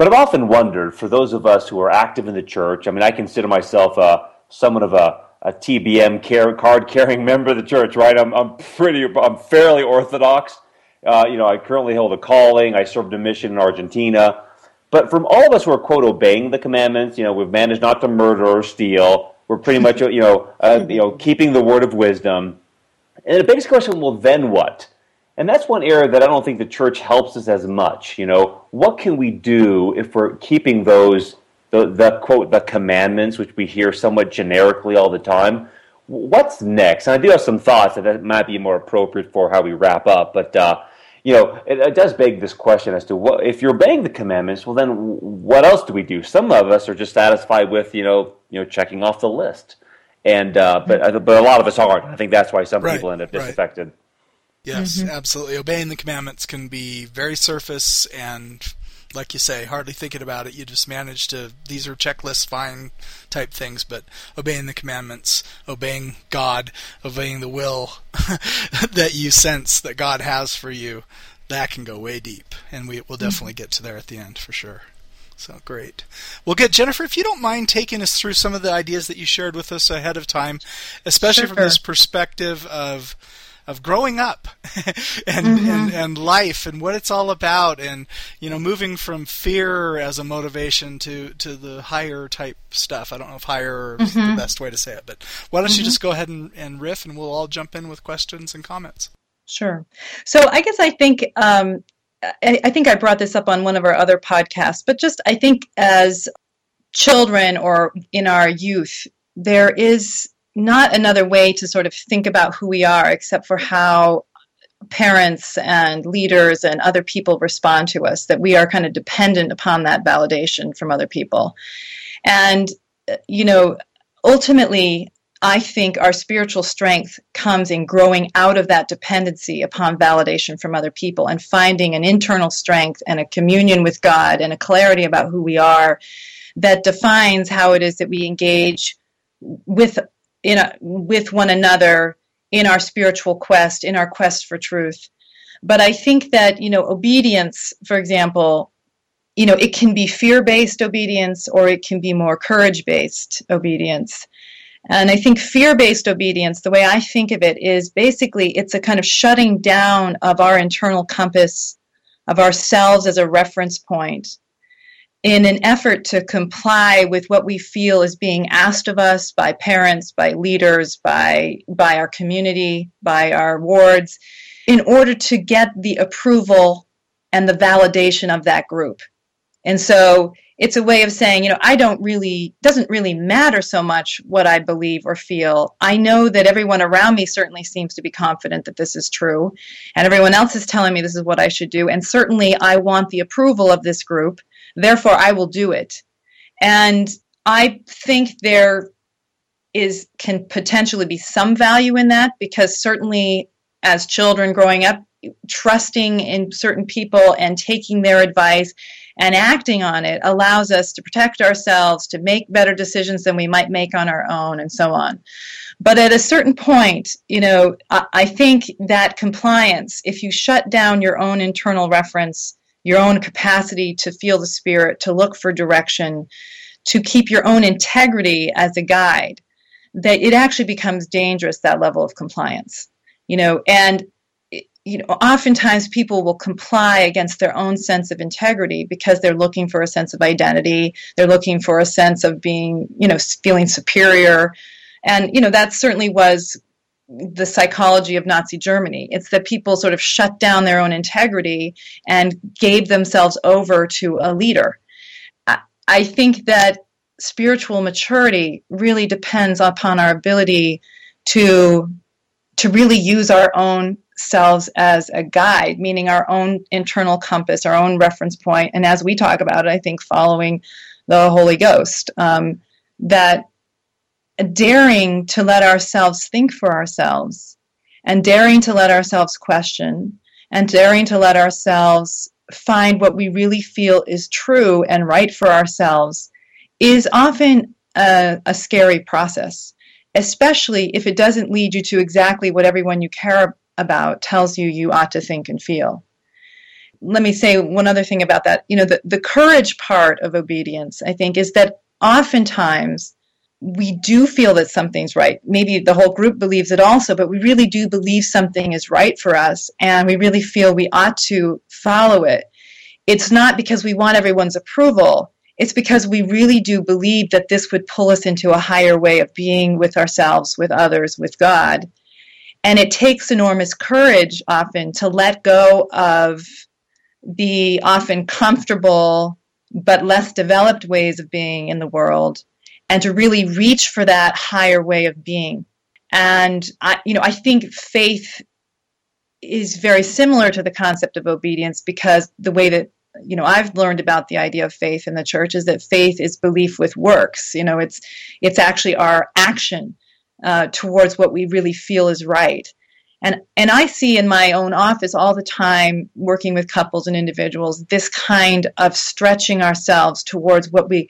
But I've often wondered, for those of us who are active in the church, I mean, I consider myself uh, somewhat of a, a TBM card carrying member of the church, right? I'm, I'm pretty, I'm fairly orthodox. Uh, you know, I currently hold a calling. I served a mission in Argentina. But from all of us who are, quote, obeying the commandments, you know, we've managed not to murder or steal, we're pretty much, you know, uh, you know, keeping the word of wisdom. And the biggest question, well, then what? And that's one area that I don't think the church helps us as much. You know, what can we do if we're keeping those, the, the quote, the commandments, which we hear somewhat generically all the time? What's next? And I do have some thoughts that that might be more appropriate for how we wrap up. But uh, you know, it, it, does beg this question as to what if you're obeying the commandments. Well, then what else do we do? Some of us are just satisfied with you know, you know, checking off the list, and uh, but uh, but a lot of us aren't. I think that's why some right, people end up disaffected. Right. Yes, mm-hmm. absolutely. Obeying the commandments can be very surface and like you say, hardly thinking about it, you just manage to, these are checklist fine type things, but obeying the commandments, obeying God, obeying the will that you sense that God has for you, that can go way deep. And we will definitely get to there at the end for sure. So great. Well, good. Jennifer, if you don't mind taking us through some of the ideas that you shared with us ahead of time, especially sure. from this perspective of, of growing up and, mm-hmm. and and life and what it's all about and you know moving from fear as a motivation to to the higher type stuff. I don't know if higher is mm-hmm. the best way to say it, but why don't mm-hmm. you just go ahead and, and riff and we'll all jump in with questions and comments. Sure. So I guess I think um, I, I think I brought this up on one of our other podcasts, but just I think as children or in our youth, there is not another way to sort of think about who we are except for how parents and leaders and other people respond to us, that we are kind of dependent upon that validation from other people. And, you know, ultimately, I think our spiritual strength comes in growing out of that dependency upon validation from other people and finding an internal strength and a communion with God and a clarity about who we are that defines how it is that we engage with in a, with one another in our spiritual quest, in our quest for truth. But I think that, you know, obedience, for example, you know, it can be fear based obedience or it can be more courage based obedience. And I think fear based obedience, the way I think of it, is basically it's a kind of shutting down of our internal compass, of ourselves as a reference point, in an effort to comply with what we feel is being asked of us by parents, by leaders, by, by our community, by our wards, in order to get the approval and the validation of that group. And so it's a way of saying, you know, I don't really, doesn't really matter so much what I believe or feel. I know that everyone around me certainly seems to be confident that this is true, and everyone else is telling me this is what I should do. And certainly I want the approval of this group Therefore, I will do it. And I think there is can potentially be some value in that because certainly as children growing up trusting in certain people and taking their advice and acting on it allows us to protect ourselves to make better decisions than we might make on our own and so on but at a certain point you know i, think that compliance if you shut down your own internal reference your own capacity to feel the spirit, to look for direction, to keep your own integrity as a guide, that it actually becomes dangerous, that level of compliance. You know, and you know, oftentimes people will comply against their own sense of integrity because they're looking for a sense of identity. They're looking for a sense of being, you know, feeling superior. And, you know, that certainly was the psychology of Nazi Germany. It's that people sort of shut down their own integrity and gave themselves over to a leader. I think that spiritual maturity really depends upon our ability to to really use our own selves as a guide, meaning our own internal compass, our own reference point, and as we talk about it, I think following the Holy Ghost. Um, that daring to let ourselves think for ourselves and daring to let ourselves question and daring to let ourselves find what we really feel is true and right for ourselves is often a, a, scary process, especially if it doesn't lead you to exactly what everyone you care about tells you you ought to think and feel. Let me say one other thing about that. You know, the, the courage part of obedience, I think, is that oftentimes we do feel that something's right. Maybe the whole group believes it also, but we really do believe something is right for us and we really feel we ought to follow it. It's not because we want everyone's approval. It's because we really do believe that this would pull us into a higher way of being with ourselves, with others, with God. And it takes enormous courage often to let go of the often comfortable but less developed ways of being in the world and to really reach for that higher way of being. And I, you know, I think faith is very similar to the concept of obedience because the way that you know I've learned about the idea of faith in the church is that faith is belief with works. You know, it's it's actually our action uh, towards what we really feel is right. And, and I see in my own office all the time, working with couples and individuals, this kind of stretching ourselves towards what we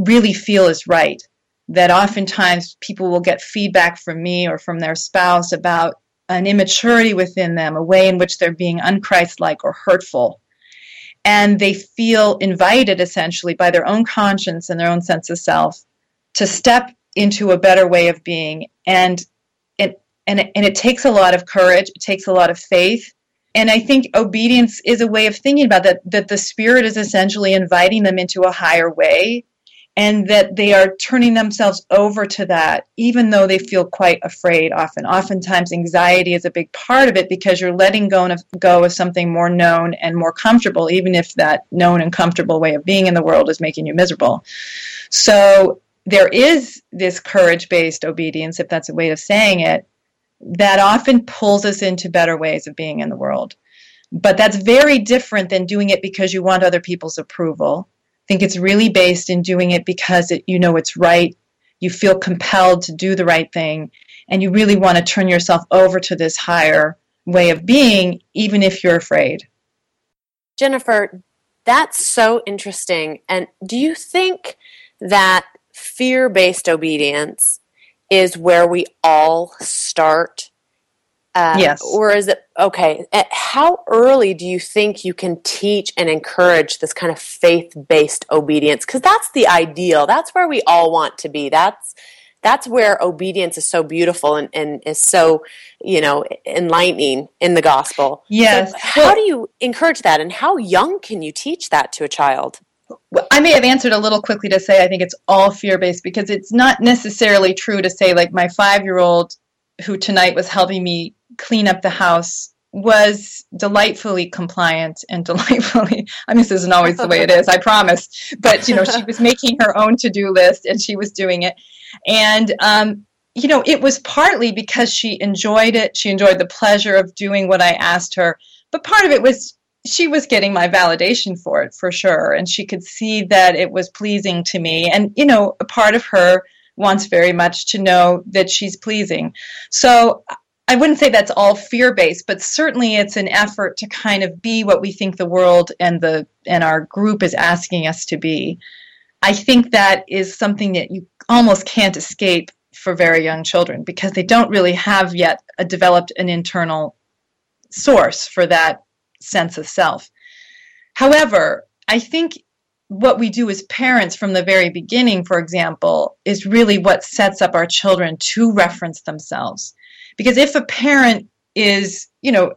really feel is right. That oftentimes people will get feedback from me or from their spouse about an immaturity within them, a way in which they're being unchristlike or hurtful. And they feel invited essentially by their own conscience and their own sense of self to step into a better way of being. And it, and it, and it takes a lot of courage, it takes a lot of faith. And I think obedience is a way of thinking about that, that the Spirit is essentially inviting them into a higher way and that they are turning themselves over to that, even though they feel quite afraid often. Oftentimes, anxiety is a big part of it because you're letting go of, go of something more known and more comfortable, even if that known and comfortable way of being in the world is making you miserable. So, there is this courage based obedience, if that's a way of saying it, that often pulls us into better ways of being in the world. But that's very different than doing it because you want other people's approval think it's really based in doing it because it, you know it's right. You feel compelled to do the right thing, and you really want to turn yourself over to this higher way of being, even if you're afraid. Jennifer, that's so interesting. And do you think that fear based obedience is where we all start uh, yes. Or is it okay? How early do you think you can teach and encourage this kind of faith based obedience? Because that's the ideal. That's where we all want to be. That's that's where obedience is so beautiful and, and is so you know enlightening in the gospel. Yes. So how do you encourage that, and how young can you teach that to a child? I may have answered a little quickly to say I think it's all fear based because it's not necessarily true to say like my five year old who tonight was helping me clean up the house was delightfully compliant and delightfully i mean this isn't always the way it is i promise. But you know she was making her own to-do list and she was doing it. And um, you know it was partly because she enjoyed it she enjoyed the pleasure of doing what i asked her but part of it was she was getting my validation for it for sure and she could see that it was pleasing to me. And you know a part of her wants very much to know that she's pleasing. So I wouldn't say that's all fear based, but certainly it's an effort to kind of be what we think the world and the and our group is asking us to be. I think that is something that you almost can't escape for very young children because they don't really have yet a developed an internal source for that sense of self. However, I think what we do as parents from the very beginning, for example, is really what sets up our children to reference themselves. Because if a parent is, you know,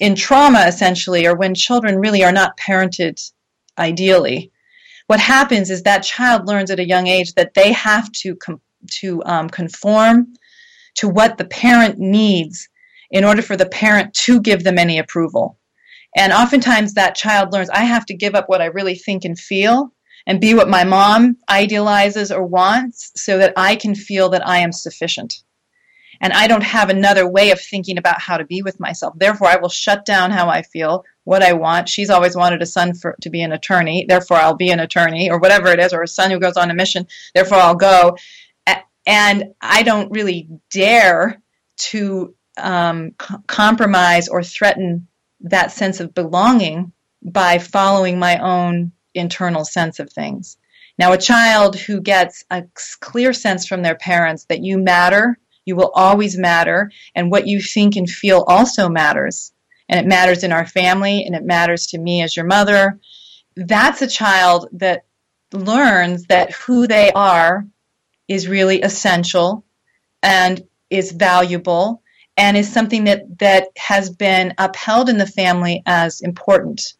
in trauma essentially, or when children really are not parented ideally, what happens is that child learns at a young age that they have to com- to um, conform to what the parent needs in order for the parent to give them any approval. And oftentimes that child learns, I have to give up what I really think and feel and be what my mom idealizes or wants so that I can feel that I am sufficient and I don't have another way of thinking about how to be with myself. Therefore, I will shut down how I feel, what I want. She's always wanted a son for, to be an attorney. Therefore, I'll be an attorney, or whatever it is, or a son who goes on a mission. Therefore, I'll go. And I don't really dare to um, compromise or threaten that sense of belonging by following my own internal sense of things. Now, a child who gets a clear sense from their parents that you matter you will always matter, and what you think and feel also matters. And it matters in our family, and it matters to me as your mother. That's a child that learns that who they are is really essential and is valuable and is something that, that has been upheld in the family as important.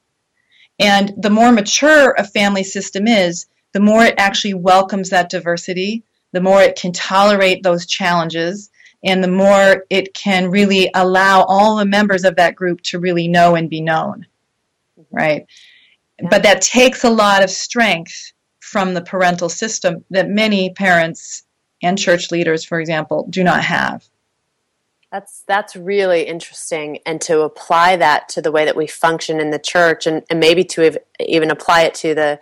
And the more mature a family system is, the more it actually welcomes that diversity, the more it can tolerate those challenges, and the more it can really allow all the members of that group to really know and be known. Right? Yeah. But that takes a lot of strength from the parental system that many parents and church leaders, for example, do not have. That's that's really interesting, and to apply that to the way that we function in the church, and, and maybe to even apply it to the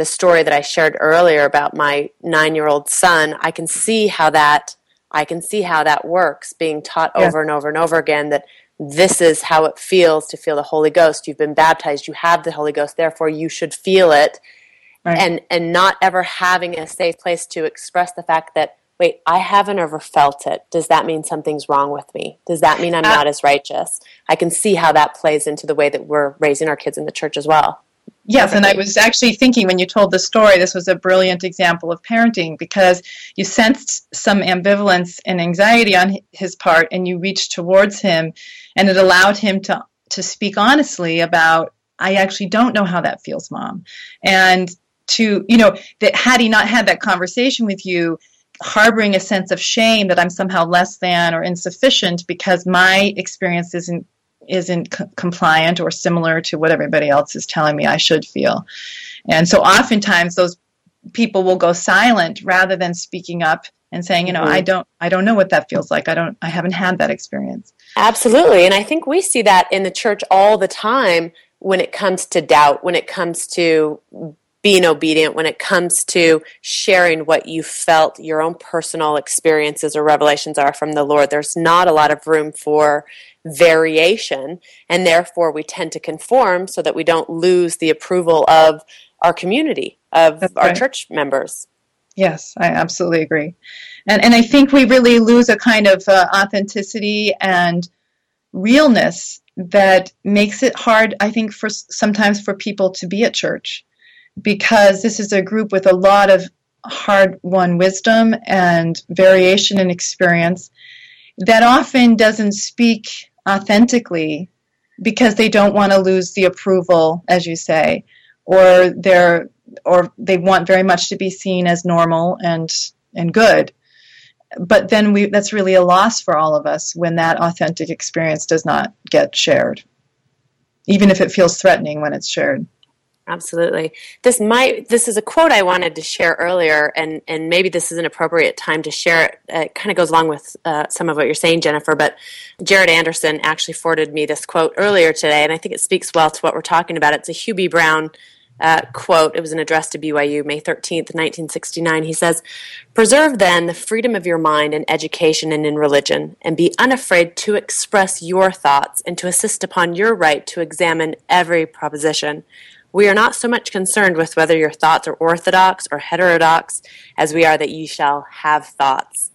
the story that I shared earlier about my nine year old son, I can see how that I can see how that works, being taught over yeah. and over and over again that this is how it feels to feel the Holy Ghost. You've been baptized, you have the Holy Ghost, therefore you should feel it. Right. And and not ever having a safe place to express the fact that wait, I haven't ever felt it. Does that mean something's wrong with me? Does that mean I'm uh, not as righteous? I can see how that plays into the way that we're raising our kids in the church as well. Yes, and I was actually thinking when you told the story, this was a brilliant example of parenting because you sensed some ambivalence and anxiety on his part, and you reached towards him, and it allowed him to to speak honestly about, I actually don't know how that feels, mom, and to you know that had he not had that conversation with you, harboring a sense of shame that I'm somehow less than or insufficient because my experience isn't isn't c- compliant or similar to what everybody else is telling me I should feel. And so oftentimes those people will go silent rather than speaking up and saying, you know, mm-hmm. I don't I don't know what that feels like. I don't I haven't had that experience. Absolutely. And I think we see that in the church all the time when it comes to doubt, when it comes to being obedient when it comes to sharing what you felt your own personal experiences or revelations are from the Lord. There's not a lot of room for variation, and therefore we tend to conform so that we don't lose the approval of our community, of That's our right. church members. Yes, I absolutely agree. And, and I think we really lose a kind of uh, authenticity and realness that makes it hard, I think, for sometimes for people to be at church because this is a group with a lot of hard won wisdom and variation in experience that often doesn't speak authentically because they don't want to lose the approval, as you say, or they're or they want very much to be seen as normal and and good. But then we that's really a loss for all of us when that authentic experience does not get shared. Even if it feels threatening when it's shared. Absolutely. This might this is a quote I wanted to share earlier, and and maybe this is an appropriate time to share it. It kind of goes along with uh, some of what you're saying, Jennifer. But Jared Anderson actually forwarded me this quote earlier today, and I think it speaks well to what we're talking about. It's a Hugh B. Brown uh, quote. It was an address to BYU, May 13th, 1969. He says, Preserve then the freedom of your mind in education and in religion, and be unafraid to express your thoughts and to insist upon your right to examine every proposition. We are not so much concerned with whether your thoughts are orthodox or heterodox as we are that you shall have thoughts.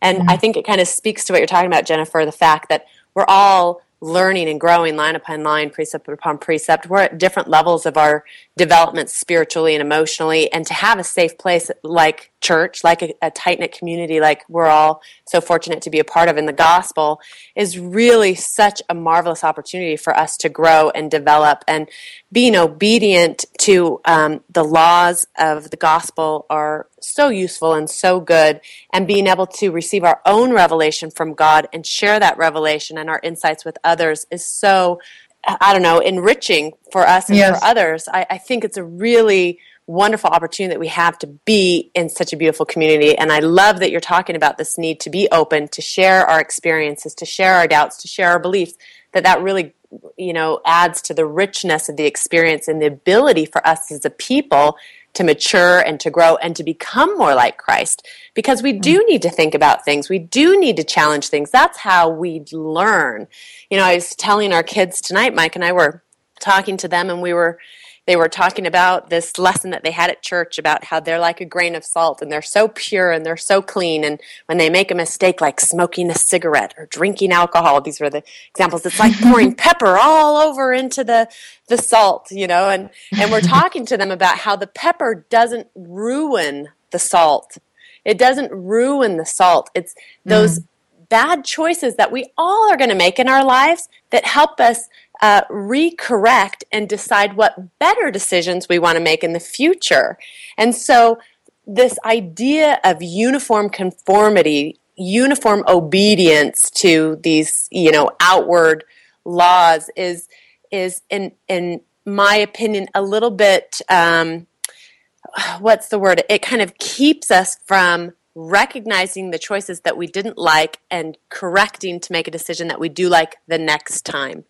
And mm-hmm. I think it kind of speaks to what you're talking about, Jennifer, the fact that we're all learning and growing line upon line, precept upon precept. We're at different levels of our development spiritually and emotionally. And to have a safe place like church, like a, a tight knit community, like we're all so fortunate to be a part of in the gospel, is really such a marvelous opportunity for us to grow and develop. And being obedient to um, the laws of the gospel are so useful and so good. And being able to receive our own revelation from God and share that revelation and our insights with others is so I don't know, enriching for us and yes. for others. I, I, think it's a really wonderful opportunity that we have to be in such a beautiful community. And I love that you're talking about this need to be open, to share our experiences, to share our doubts, to share our beliefs, that that really, you know, adds to the richness of the experience and the ability for us as a people to mature and to grow and to become more like Christ because we do need to think about things. We do need to challenge things. That's how we learn. You know, I was telling our kids tonight, Mike and I were talking to them and we were they were talking about this lesson that they had at church about how they're like a grain of salt and they're so pure and they're so clean. And when they make a mistake, like smoking a cigarette or drinking alcohol, these were the examples. It's like pouring pepper all over into the, the salt, you know, and, and we're talking to them about how the pepper doesn't ruin the salt. It doesn't ruin the salt. It's those mm. bad choices that we all are going to make in our lives that help us uh, recorrect and decide what better decisions we want to make in the future. And so, this idea of uniform conformity, uniform obedience to these, you know, outward laws is is in in my opinion a little bit um, what's the word? It kind of keeps us from recognizing the choices that we didn't like and correcting to make a decision that we do like the next time.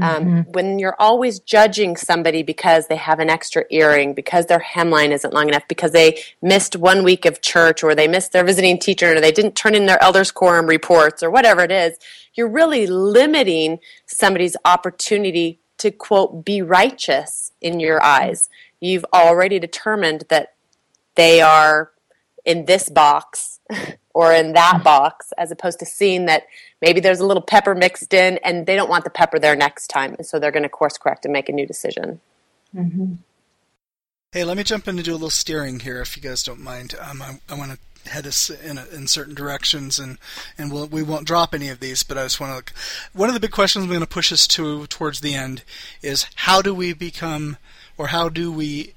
Um, mm-hmm. When you're always judging somebody because they have an extra earring, because their hemline isn't long enough, because they missed one week of church, or they missed their visiting teacher, or they didn't turn in their elders quorum reports, or whatever it is, you're really limiting somebody's opportunity to quote be righteous in your eyes. You've already determined that they are in this box or in that box, as opposed to seeing that maybe there's a little pepper mixed in and they don't want the pepper there next time. And so they're going to course correct and make a new decision. Mm-hmm. Hey, let me jump in to do a little steering here, if you guys don't mind. Um, I, I want to head us in, a, in certain directions, and and we'll, we won't drop any of these. But I just want to. One of the big questions I'm going to push us to towards the end is how do we become, or how do we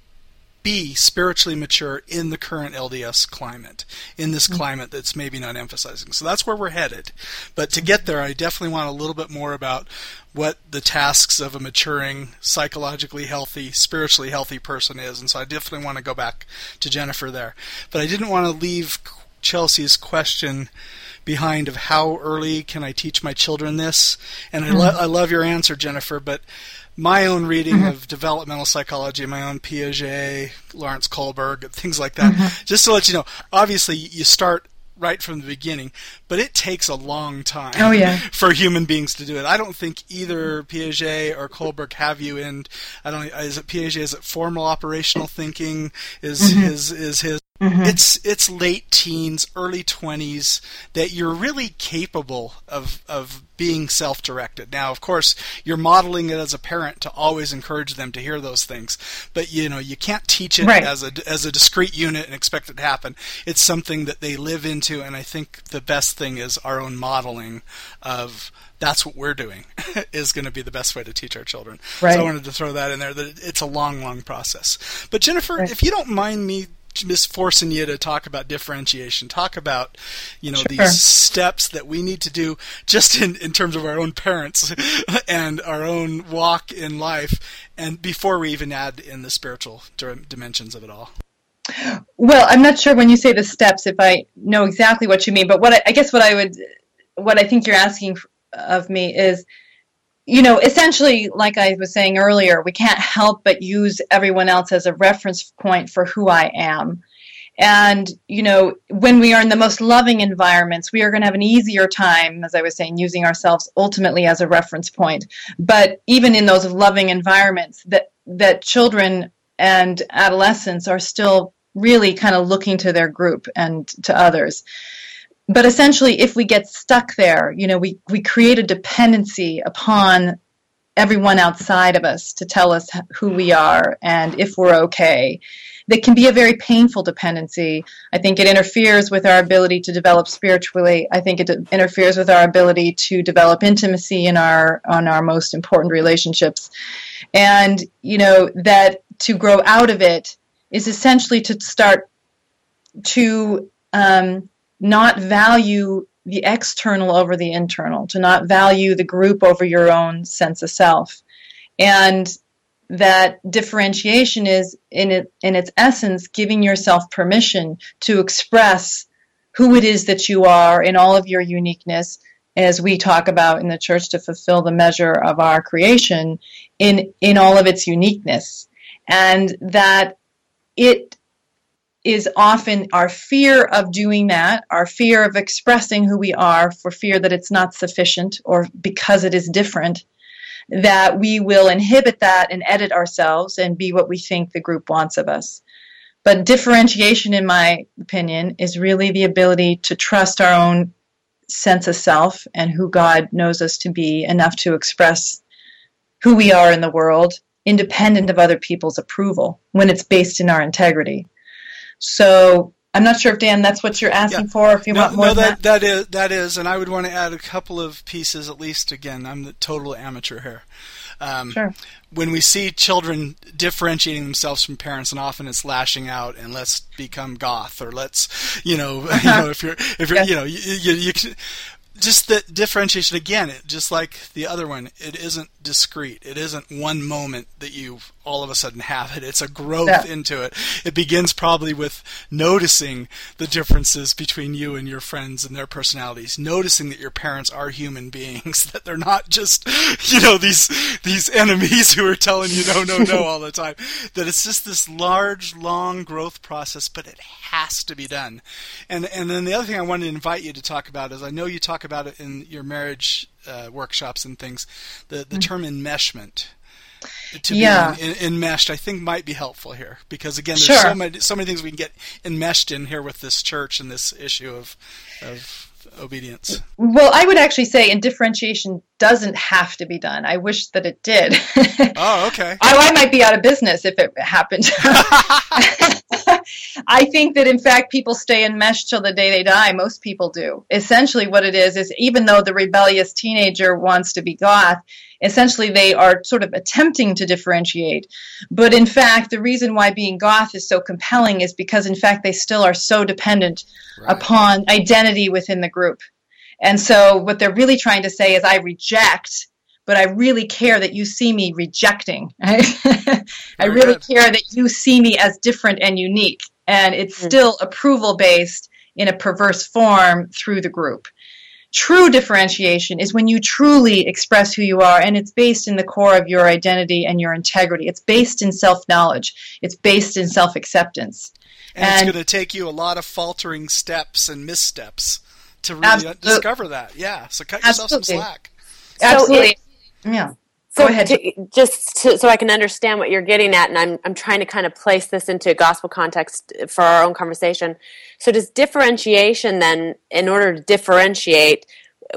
be spiritually mature in the current LDS climate, in this mm-hmm. climate that's maybe not emphasizing. So that's where we're headed. But to get there, I definitely want a little bit more about what the tasks of a maturing, psychologically healthy, spiritually healthy person is. And so I definitely want to go back to Jennifer there. But I didn't want to leave Chelsea's question behind of how early can I teach my children this? And I, lo- mm-hmm. I love your answer, Jennifer, but my own reading mm-hmm. of developmental psychology, my own Piaget, Lawrence Kohlberg, things like that. Mm-hmm. Just to let you know, obviously you start right from the beginning, but it takes a long time oh, yeah. for human beings to do it. I don't think either Piaget or Kohlberg have you in I don't is it Piaget is it formal operational thinking is mm-hmm. is is his Mm-hmm. It's it's late teens, early twenties that you're really capable of of being self-directed. Now, of course, you're modeling it as a parent to always encourage them to hear those things, but you know you can't teach it right. as a as a discrete unit and expect it to happen. It's something that they live into, and I think the best thing is our own modeling of that's what we're doing is going to be the best way to teach our children. Right. So I wanted to throw that in there that it's a long, long process. But Jennifer, right. if you don't mind me just forcing you to talk about differentiation, talk about, you know, sure. these steps that we need to do just in, in terms of our own parents and our own walk in life, and before we even add in the spiritual dimensions of it all. Well, I'm not sure when you say the steps if I know exactly what you mean, but what I, I guess what I would, what I think you're asking of me is you know, essentially, like I was saying earlier, we can't help but use everyone else as a reference point for who I am. And, you know, when we are in the most loving environments, we are going to have an easier time, as I was saying, using ourselves ultimately as a reference point. But even in those loving environments, that, that children and adolescents are still really kind of looking to their group and to others but essentially if we get stuck there you know we, we create a dependency upon everyone outside of us to tell us who we are and if we're okay. That can be a very painful dependency. I think it interferes with our ability to develop spiritually. I think it interferes with our ability to develop intimacy in our on our most important relationships. And you know that to grow out of it is essentially to start to um, not value the external over the internal, to not value the group over your own sense of self. And that differentiation is in it in its essence giving yourself permission to express who it is that you are in all of your uniqueness as we talk about in the church to fulfill the measure of our creation in in all of its uniqueness and that it is often our fear of doing that, our fear of expressing who we are for fear that it's not sufficient or because it is different, that we will inhibit that and edit ourselves and be what we think the group wants of us. But differentiation, in my opinion, is really the ability to trust our own sense of self and who God knows us to be enough to express who we are in the world, independent of other people's approval, when it's based in our integrity. So I'm not sure if Dan, that's what you're asking yeah. for. If you no, want more, no, that, that is that is, and I would want to add a couple of pieces at least. Again, I'm the total amateur here. Um, sure. When we see children differentiating themselves from parents, and often it's lashing out and let's become goth or let's, you know, you know if you're if you're, you know, you, you, you just the differentiation again, it, just like the other one, it isn't discrete. It isn't one moment that you all of a sudden have it. It's a growth yeah. into it. It begins probably with noticing the differences between you and your friends and their personalities, noticing that your parents are human beings, that they're not just, you know, these these enemies who are telling you no, no, no all the time. That it's just this large, long growth process, but it has to be done. And and then the other thing I wanted to invite you to talk about is I know you talk about it in your marriage uh, workshops and things. The the mm-hmm. term enmeshment to yeah. be in, enmeshed, I think might be helpful here because again, there's sure. so many so many things we can get enmeshed in here with this church and this issue of of obedience. Well, I would actually say, in differentiation doesn't have to be done. I wish that it did. oh, okay. I, I might be out of business if it happened. I think that in fact people stay enmeshed till the day they die. Most people do. Essentially, what it is is even though the rebellious teenager wants to be goth, essentially they are sort of attempting to differentiate. But in fact, the reason why being goth is so compelling is because in fact they still are so dependent right. upon identity within the group. And so what they're really trying to say is I reject but I really care that you see me rejecting. I really care that you see me as different and unique. And it's mm-hmm. still approval based in a perverse form through the group. True differentiation is when you truly express who you are, and it's based in the core of your identity and your integrity. It's based in self knowledge, it's based in self acceptance. And, and, it's going to take you a lot of faltering steps and missteps to really uh, discover that. Yeah, so cut yourself absolutely. some slack. Absolutely. Yeah. So to, just to, so I can understand what you're getting at, and I'm I'm trying to kind of place this into gospel context for our own conversation. So does differentiation then, in order to differentiate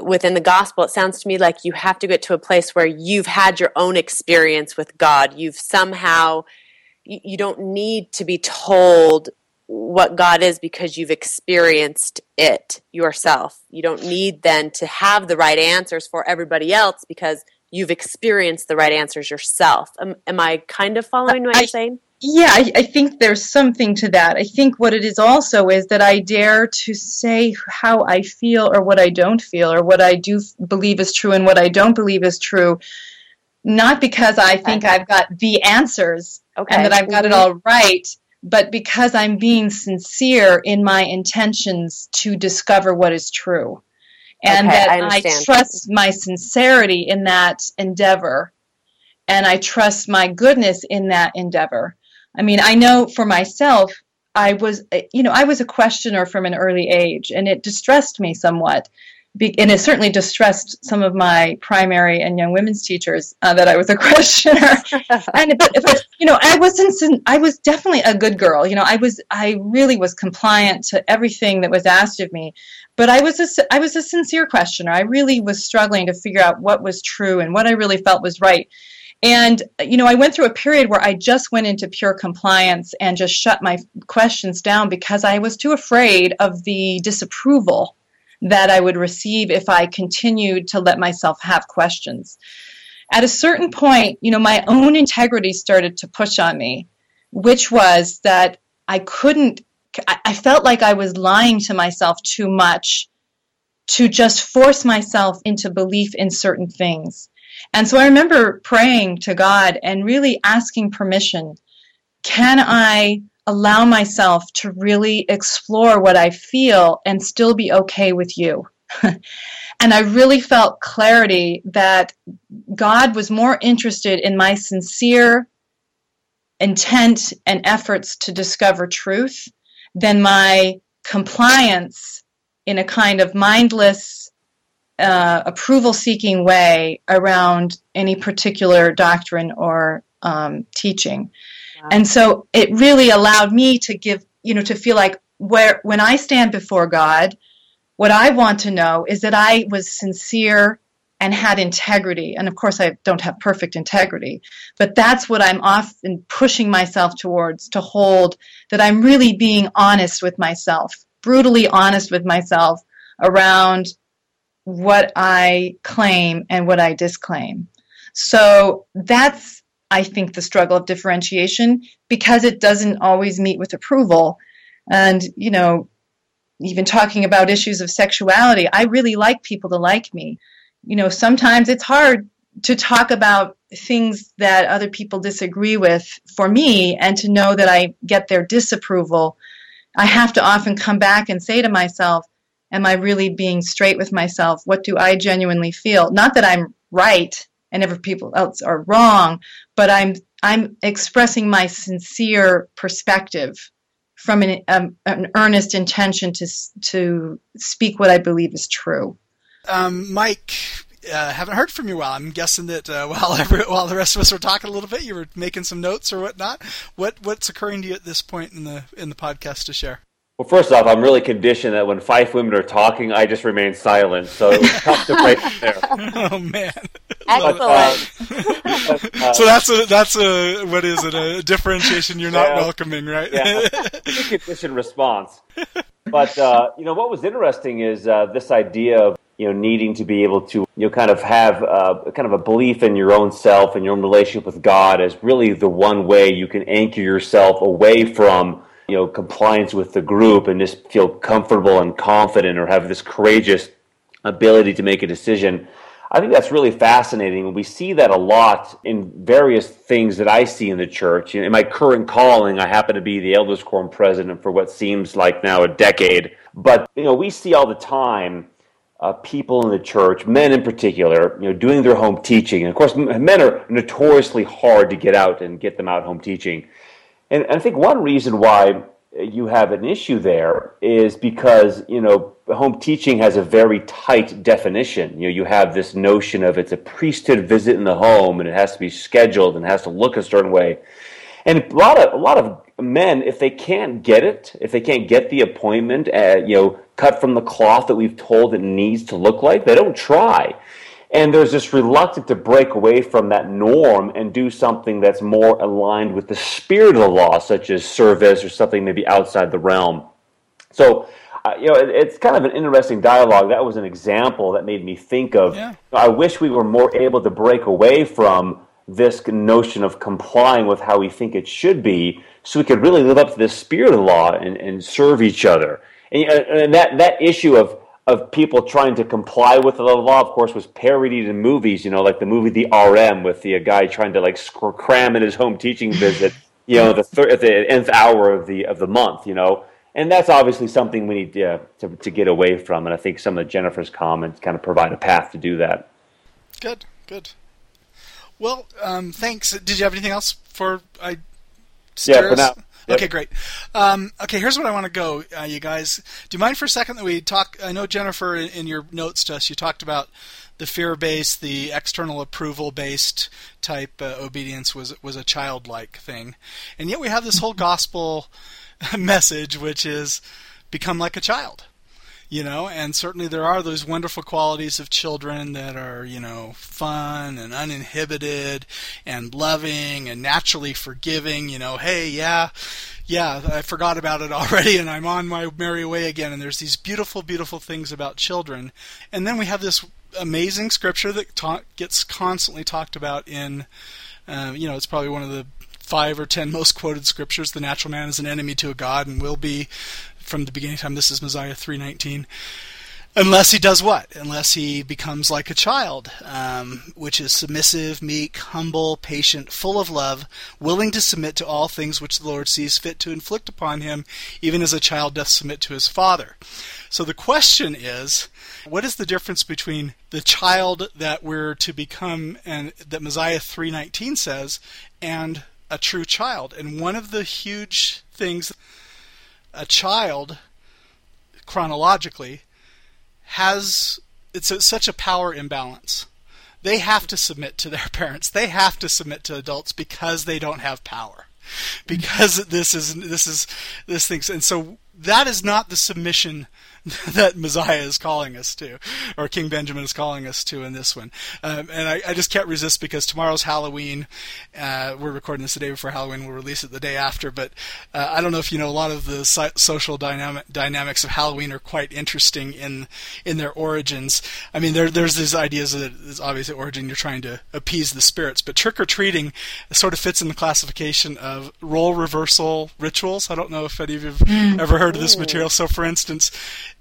within the gospel, it sounds to me like you have to get to a place where you've had your own experience with God. You've somehow you, you don't need to be told what God is because you've experienced it yourself. You don't need then to have the right answers for everybody else because you've experienced the right answers yourself. Am, am I kind of following what I, you're saying? Yeah, I, I, think there's something to that. I think what it is also is that I dare to say how I feel or what I don't feel or what I do believe is true and what I don't believe is true, not because I think. I've got the answers okay. and that I've got mm-hmm. it all right, but because I'm being sincere in my intentions to discover what is true and okay, that I, I trust my sincerity in that endeavor and I trust my goodness in that endeavor. I mean, I know for myself, I was, you know, I was a questioner from an early age, and it distressed me somewhat. And it certainly distressed some of my primary and young women's teachers uh, that I was a questioner. and but, but, you know, I wasn't. I was definitely a good girl. You know, I was. I really was compliant to everything that was asked of me but I was a, I was a sincere questioner. I really was struggling to figure out what was true and what I really felt was right. And you know, I went through a period where I just went into pure compliance and just shut my questions down because I was too afraid of the disapproval that I would receive if I continued to let myself have questions. At a certain point, you know, my own integrity started to push on me, which was that I couldn't I felt like I was lying to myself too much to just force myself into belief in certain things. And so I remember praying to God and really asking permission. Can I allow myself to really explore what I feel and still be okay with you? and I really felt clarity that God was more interested in my sincere intent and efforts to discover truth than my compliance in a kind of mindless, uh, approval seeking way around any particular doctrine or um, teaching. And so it really allowed me to give, you know, to feel like where when I stand before God, what I want to know is that I was sincere and had integrity. And of course, I don't have perfect integrity, but that's what I'm often pushing myself towards to hold that I'm really being honest with myself, brutally honest with myself around what I claim and what I disclaim. So that's, I think, the struggle of differentiation because it doesn't always meet with approval. And, you know, even talking about issues of sexuality, I really like people to like me. You know, sometimes it's hard to talk about things that other people disagree with for me and to know that I get their disapproval. I have to often come back and say to myself, Am I really being straight with myself? What do I genuinely feel? Not that I'm right and every people else are wrong, but I'm I'm expressing my sincere perspective from an, um, an earnest intention to to speak what I believe is true. Um, Mike, uh, haven't heard from you while. I'm guessing that uh, while every, while the rest of us were talking a little bit, you were making some notes or whatnot. What what's occurring to you at this point in the in the podcast to share? Well, first off, I'm really conditioned that when five women are talking, I just remain silent. So it's tough to break there. Oh man! Excellent. But, uh, so that's a that's a what is it a differentiation you're not Yeah. welcoming, right? yeah, conditioned response. But uh, you know what was interesting is uh, this idea of you know needing to be able to you know kind of have uh, kind of a belief in your own self and your own relationship with God as really the one way you can anchor yourself away from you know compliance with the group and just feel comfortable and confident or have this courageous ability to make a decision. I think that's really fascinating. We see that a lot in various things that I see in the church. In my current calling, I happen to be the elders quorum president for what seems like now a decade. But you know, we see all the time uh, people in the church, men in particular, you know, doing their home teaching. And of course, men are notoriously hard to get out and get them out home teaching. And, and I think one reason why you have an issue there is because you know home teaching has a very tight definition. You know, you have this notion of it's a priesthood visit in the home, and it has to be scheduled and has to look a certain way. And a lot of a lot of men, if they can't get it, if they can't get the appointment, uh, you know, cut from the cloth that we've told it needs to look like, they don't try. And there's this reluctance to break away from that norm and do something that's more aligned with the spirit of the law, such as service or something maybe outside the realm. So, uh, you know, it, it's kind of an interesting dialogue. That was an example that made me think of. Yeah. I wish we were more able to break away from this notion of complying with how we think it should be, so we could really live up to the spirit of the law and, and serve each other. And, and that that issue of of people trying to comply with the law, of course, was parodied in movies. You know, like the movie The RM with the uh, guy trying to like sc- cram in his home teaching visit. You know, the thir- at the nth hour of the of the month. You know, and that's obviously something we need uh, to to get away from. And I think some of Jennifer's comments kind of provide a path to do that. Good, good. Well, um, thanks. Did you have anything else for I? Yeah, for now. Okay, great. Um, okay, here's what I want to go, uh, you guys. Do you mind for a second that we talk? I know Jennifer, in, in your notes to us, you talked about the fear-based, the external approval-based type uh, obedience was was a childlike thing, and yet we have this whole gospel message, which is become like a child you know and certainly there are those wonderful qualities of children that are you know fun and uninhibited and loving and naturally forgiving you know hey yeah yeah i forgot about it already and i'm on my merry way again. And there's these beautiful beautiful things about children. And then we have this amazing scripture that ta- gets constantly talked about in um, you know it's probably one of the five or ten most quoted scriptures. The natural man is an enemy to a god and will be from the beginning time. This is Mosiah 319. Unless he does what? Unless he becomes like a child, um, which is submissive, meek, humble, patient, full of love, willing to submit to all things which the Lord sees fit to inflict upon him, even as a child doth submit to his father. So the question is, what is the difference between the child that we're to become and that Mosiah 319 says and a true child? And one of the huge things a child chronologically has it's a, such a power imbalance. They have to submit to their parents. They have to submit to adults because they don't have power. Because this is this is this thing, and so that is not the submission that Mosiah is calling us to, or King Benjamin is calling us to in this one. Um, and I, I, just can't resist because tomorrow's Halloween. Uh, we're recording this the day before Halloween. We'll release it the day after. But uh, I don't know if you know a lot of the so- social dynamic dynamics of Halloween are quite interesting in in their origins. I mean, there, there's these ideas that it's obvious at origin you're trying to appease the spirits, but trick or treating sort of fits in the classification of role reversal rituals. I don't know if any of you have mm. ever heard of this material. So, for instance,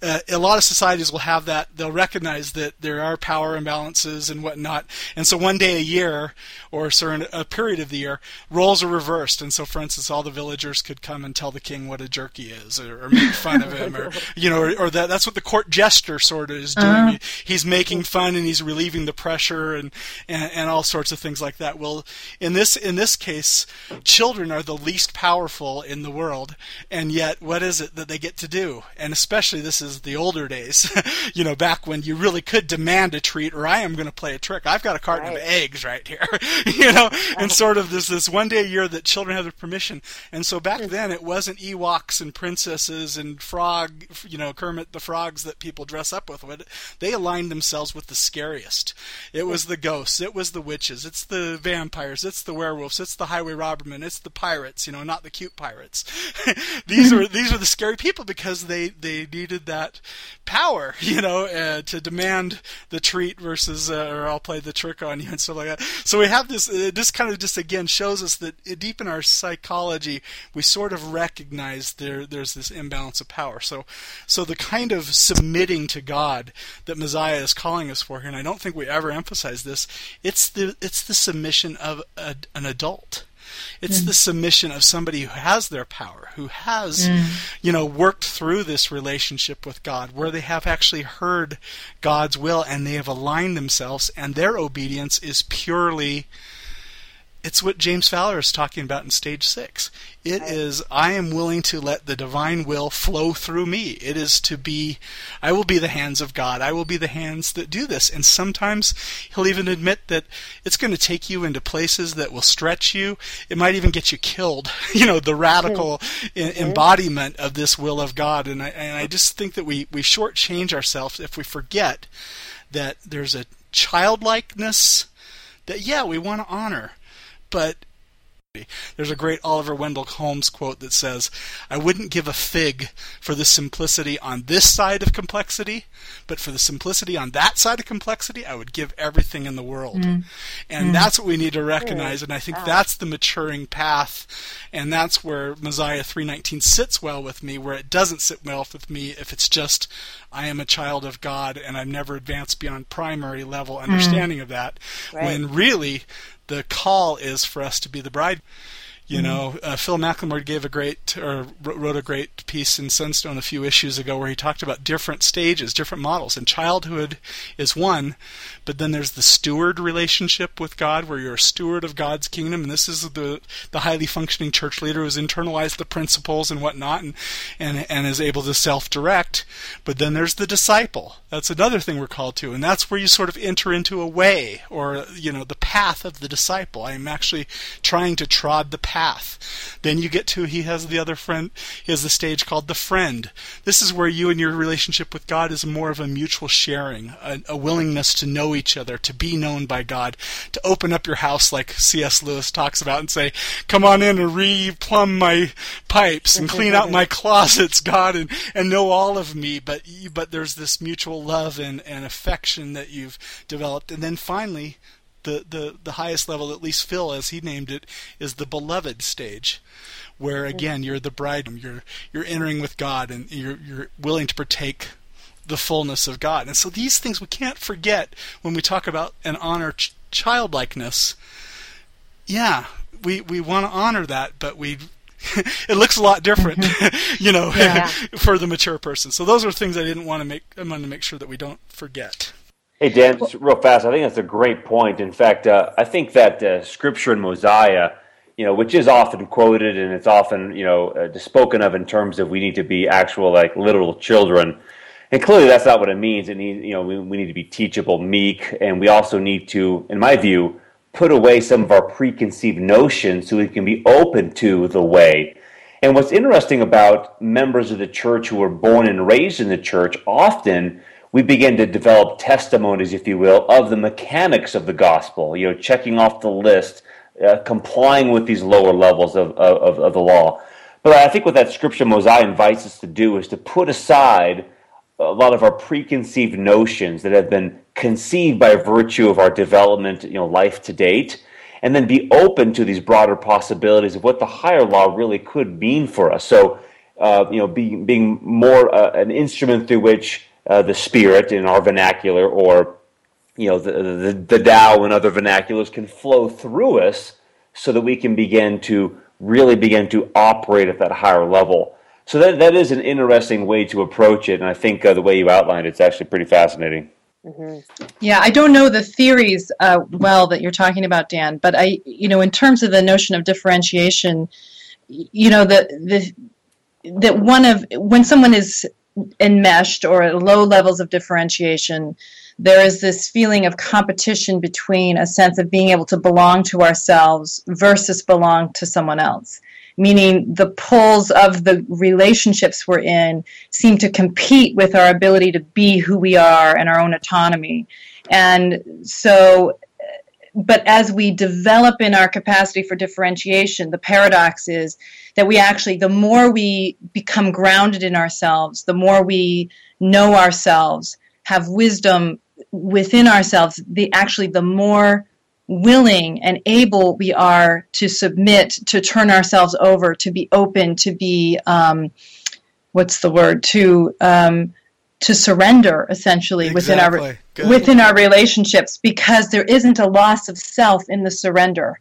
uh, a lot of societies will have that. They'll recognize that there are power imbalances and whatnot, and so one day a year, or certain a period of the year, roles are reversed. And so, for instance, all the villagers could come and tell the king what a jerk he is, or, or make fun of him, or you know, or, or, that that's what the court jester sort of is doing. Uh-huh. He's making fun and he's relieving the pressure and, and and all sorts of things like that. Well, in this in this case, children are the least powerful in the world, and yet what is it that they get to do? And especially this is the older days, you know, back when you really could demand a treat, or I am going to play a trick. I've got a carton right. of eggs right here, you know, and sort of this this one day a year that children have the permission. And so back hmm. then it wasn't Ewoks and princesses and frog, you know, Kermit the frogs that people dress up with. They aligned themselves with the scariest. It was hmm. the ghosts. It was the witches. It's the vampires. It's the werewolves. It's the highway robbermen. It's the pirates. You know, not the cute pirates. these are these are the scary people because they they needed that power, you know, uh, to demand the treat versus uh, or I'll play the trick on you and stuff like that. So we have this. Uh, this kind of just again shows us that deep in our psychology we sort of recognize there there's this imbalance of power. So so the kind of submitting to God that Mosiah is calling us for here, and I don't think we ever emphasize this. It's the it's the submission of a, an adult. It's mm. the submission of somebody who has their power, who has, mm. you know, worked through this relationship with God, where they have actually heard God's will and they have aligned themselves, and their obedience is purely it's what James Fowler is talking about in stage six. It is, I am willing to let the divine will flow through me. It is to be, I will be the hands of God. I will be the hands that do this. And sometimes he'll even admit that it's going to take you into places that will stretch you. It might even get you killed. you know, the radical embodiment of this will of God. And I, and I just think that we, we shortchange ourselves if we forget that there's a childlikeness that, yeah, we want to honor but there's a great Oliver Wendell Holmes quote that says, I wouldn't give a fig for the simplicity on this side of complexity, but for the simplicity on that side of complexity, I would give everything in the world. Mm. And mm. that's what we need to recognize, and I think that's the maturing path, and that's where Mosiah 319 sits well with me, where it doesn't sit well with me if it's just, I am a child of God and I've never advanced beyond primary level mm. understanding mm. of that, right. when really the call is for us to be the bride. You mm-hmm. know, uh, Phil McLemore gave a great, or wrote a great piece in Sunstone a few issues ago where he talked about different stages, different models. And childhood is one, but then there's the steward relationship with God, where you're a steward of God's kingdom. And this is the the highly functioning church leader who's internalized the principles and whatnot, and and and is able to self-direct. But then there's the disciple. That's another thing we're called to, and that's where you sort of enter into a way, or you know, the path of the disciple. I am actually trying to trod the path path. Then you get to he has the other friend. He has the stage called the friend. This is where you and your relationship with God is more of a mutual sharing, a, a willingness to know each other, to be known by God, to open up your house like C.S. Lewis talks about and say, "Come on in and re-plumb my pipes and clean out my closets, God, and, and know all of me." But but there's this mutual love and, and affection that you've developed, and then finally the, the, the highest level, at least Phil, as he named it, is the beloved stage, where again you're the bride, you're you're entering with God, and you're you're willing to partake the fullness of God. And so these things we can't forget when we talk about and honor ch- childlikeness. Yeah, we we want to honor that, but we it looks a lot different, you know, for the mature person. So those are things I didn't want to make. I wanted to make sure that we don't forget. Hey Dan, real fast. I think that's a great point. In fact, uh, I think that uh, Scripture in Mosiah, you know, which is often quoted and it's often you know uh, spoken of in terms of we need to be actual like literal children, and clearly that's not what it means. It needs you know we, we need to be teachable, meek, and we also need to, in my view, put away some of our preconceived notions so we can be open to the way And what's interesting about members of the church who were born and raised in the church, often we begin to develop testimonies, if you will, of the mechanics of the gospel, you know, checking off the list, uh, complying with these lower levels of, of, of the law. But I think what that scripture Mosiah invites us to do is to put aside a lot of our preconceived notions that have been conceived by virtue of our development, you know, life to date, and then be open to these broader possibilities of what the higher law really could mean for us. So, uh, you know, being being more uh, an instrument through which uh, the spirit in our vernacular or you know the, the the Tao and other vernaculars can flow through us so that we can begin to really begin to operate at that higher level. So that that is an interesting way to approach it, and I think uh, the way you outlined it's actually pretty fascinating. Mm-hmm. Yeah, I don't know the theories uh, well that you're talking about, Dan, but I, you know, in terms of the notion of differentiation, you know, the the that one of when someone is enmeshed or at low levels of differentiation, there is this feeling of competition between a sense of being able to belong to ourselves versus belong to someone else. Meaning the pulls of the relationships we're in seem to compete with our ability to be who we are and our own autonomy. And so, but as we develop in our capacity for differentiation, the paradox is that we actually, the more we become grounded in ourselves, the more we know ourselves, have wisdom within ourselves, the actually the more willing and able we are to submit, to turn ourselves over, to be open, to be um, what's the word to um, to surrender essentially exactly. within our Good. within our relationships because there isn't a loss of self in the surrender.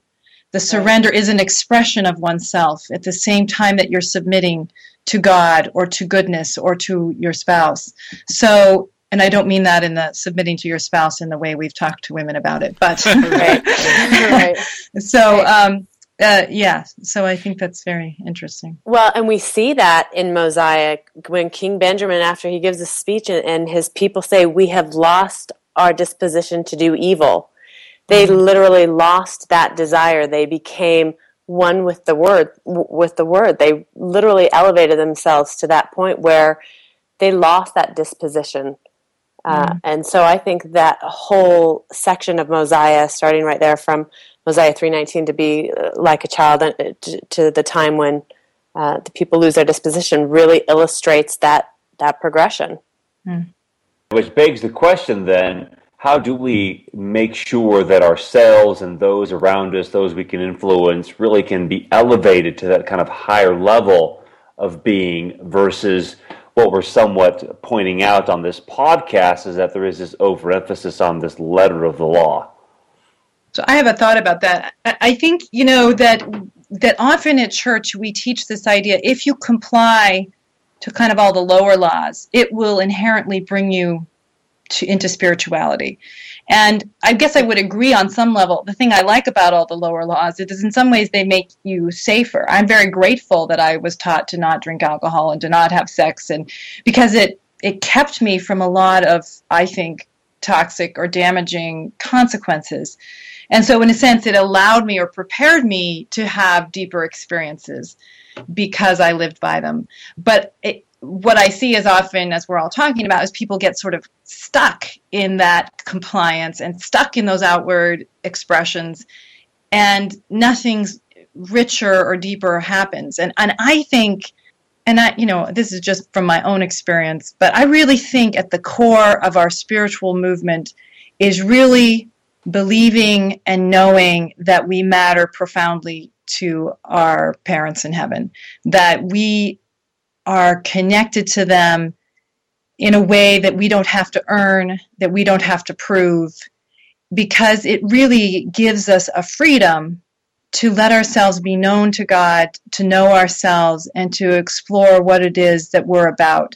The surrender is an expression of oneself at the same time that you're submitting to God or to goodness or to your spouse. So, and I don't mean that in the submitting to your spouse in the way we've talked to women about it, but right. right. so um, uh, yeah, so I think that's very interesting. Well, and we see that in Mosiah when King Benjamin, after he gives a speech, and, and his people say, "We have lost our disposition to do evil." They mm-hmm. literally lost that desire. They became one with the word. With the word, they literally elevated themselves to that point where they lost that disposition. Uh, mm-hmm. And so I think that whole section of Mosiah, starting right there from Mosiah 3:19, to be uh, like a child uh, to the time when uh, the people lose their disposition, really illustrates that that progression. Mm. Which begs the question then: how do we make sure that ourselves and those around us, those we can influence, really can be elevated to that kind of higher level of being versus what we're somewhat pointing out on this podcast is that there is this overemphasis on this letter of the law. So I have a thought about that. I think you know that that often at church we teach this idea if you comply to kind of all the lower laws, it will inherently bring you to, into spirituality. And I guess I would agree on some level. The thing I like about all the lower laws is in some ways they make you safer. I'm very grateful that I was taught to not drink alcohol and to not have sex and because it it kept me from a lot of I think toxic or damaging consequences. And so in a sense it allowed me or prepared me to have deeper experiences because I lived by them. But it, what I see as often as we're all talking about is people get sort of stuck in that compliance and stuck in those outward expressions and nothing's richer or deeper happens. And and I think and I you know this is just from my own experience, but I really think at the core of our spiritual movement is really believing and knowing that we matter profoundly to our parents in heaven, that we are connected to them in a way that we don't have to earn, that we don't have to prove, because it really gives us a freedom to let ourselves be known to God, to know ourselves, and to explore what it is that we're about.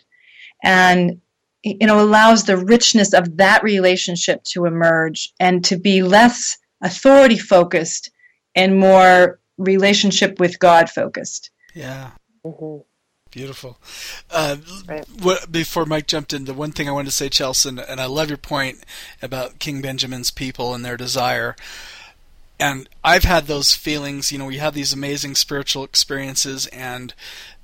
And you know, allows the richness of that relationship to emerge and to be less authority focused and more relationship with God focused. Yeah. Mm-hmm. Beautiful. Uh, right. what, before Mike jumped in, the one thing I wanted to say, Chelsea, and I love your point about King Benjamin's people and their desire. and I've had those feelings. You know, we have these amazing spiritual experiences, and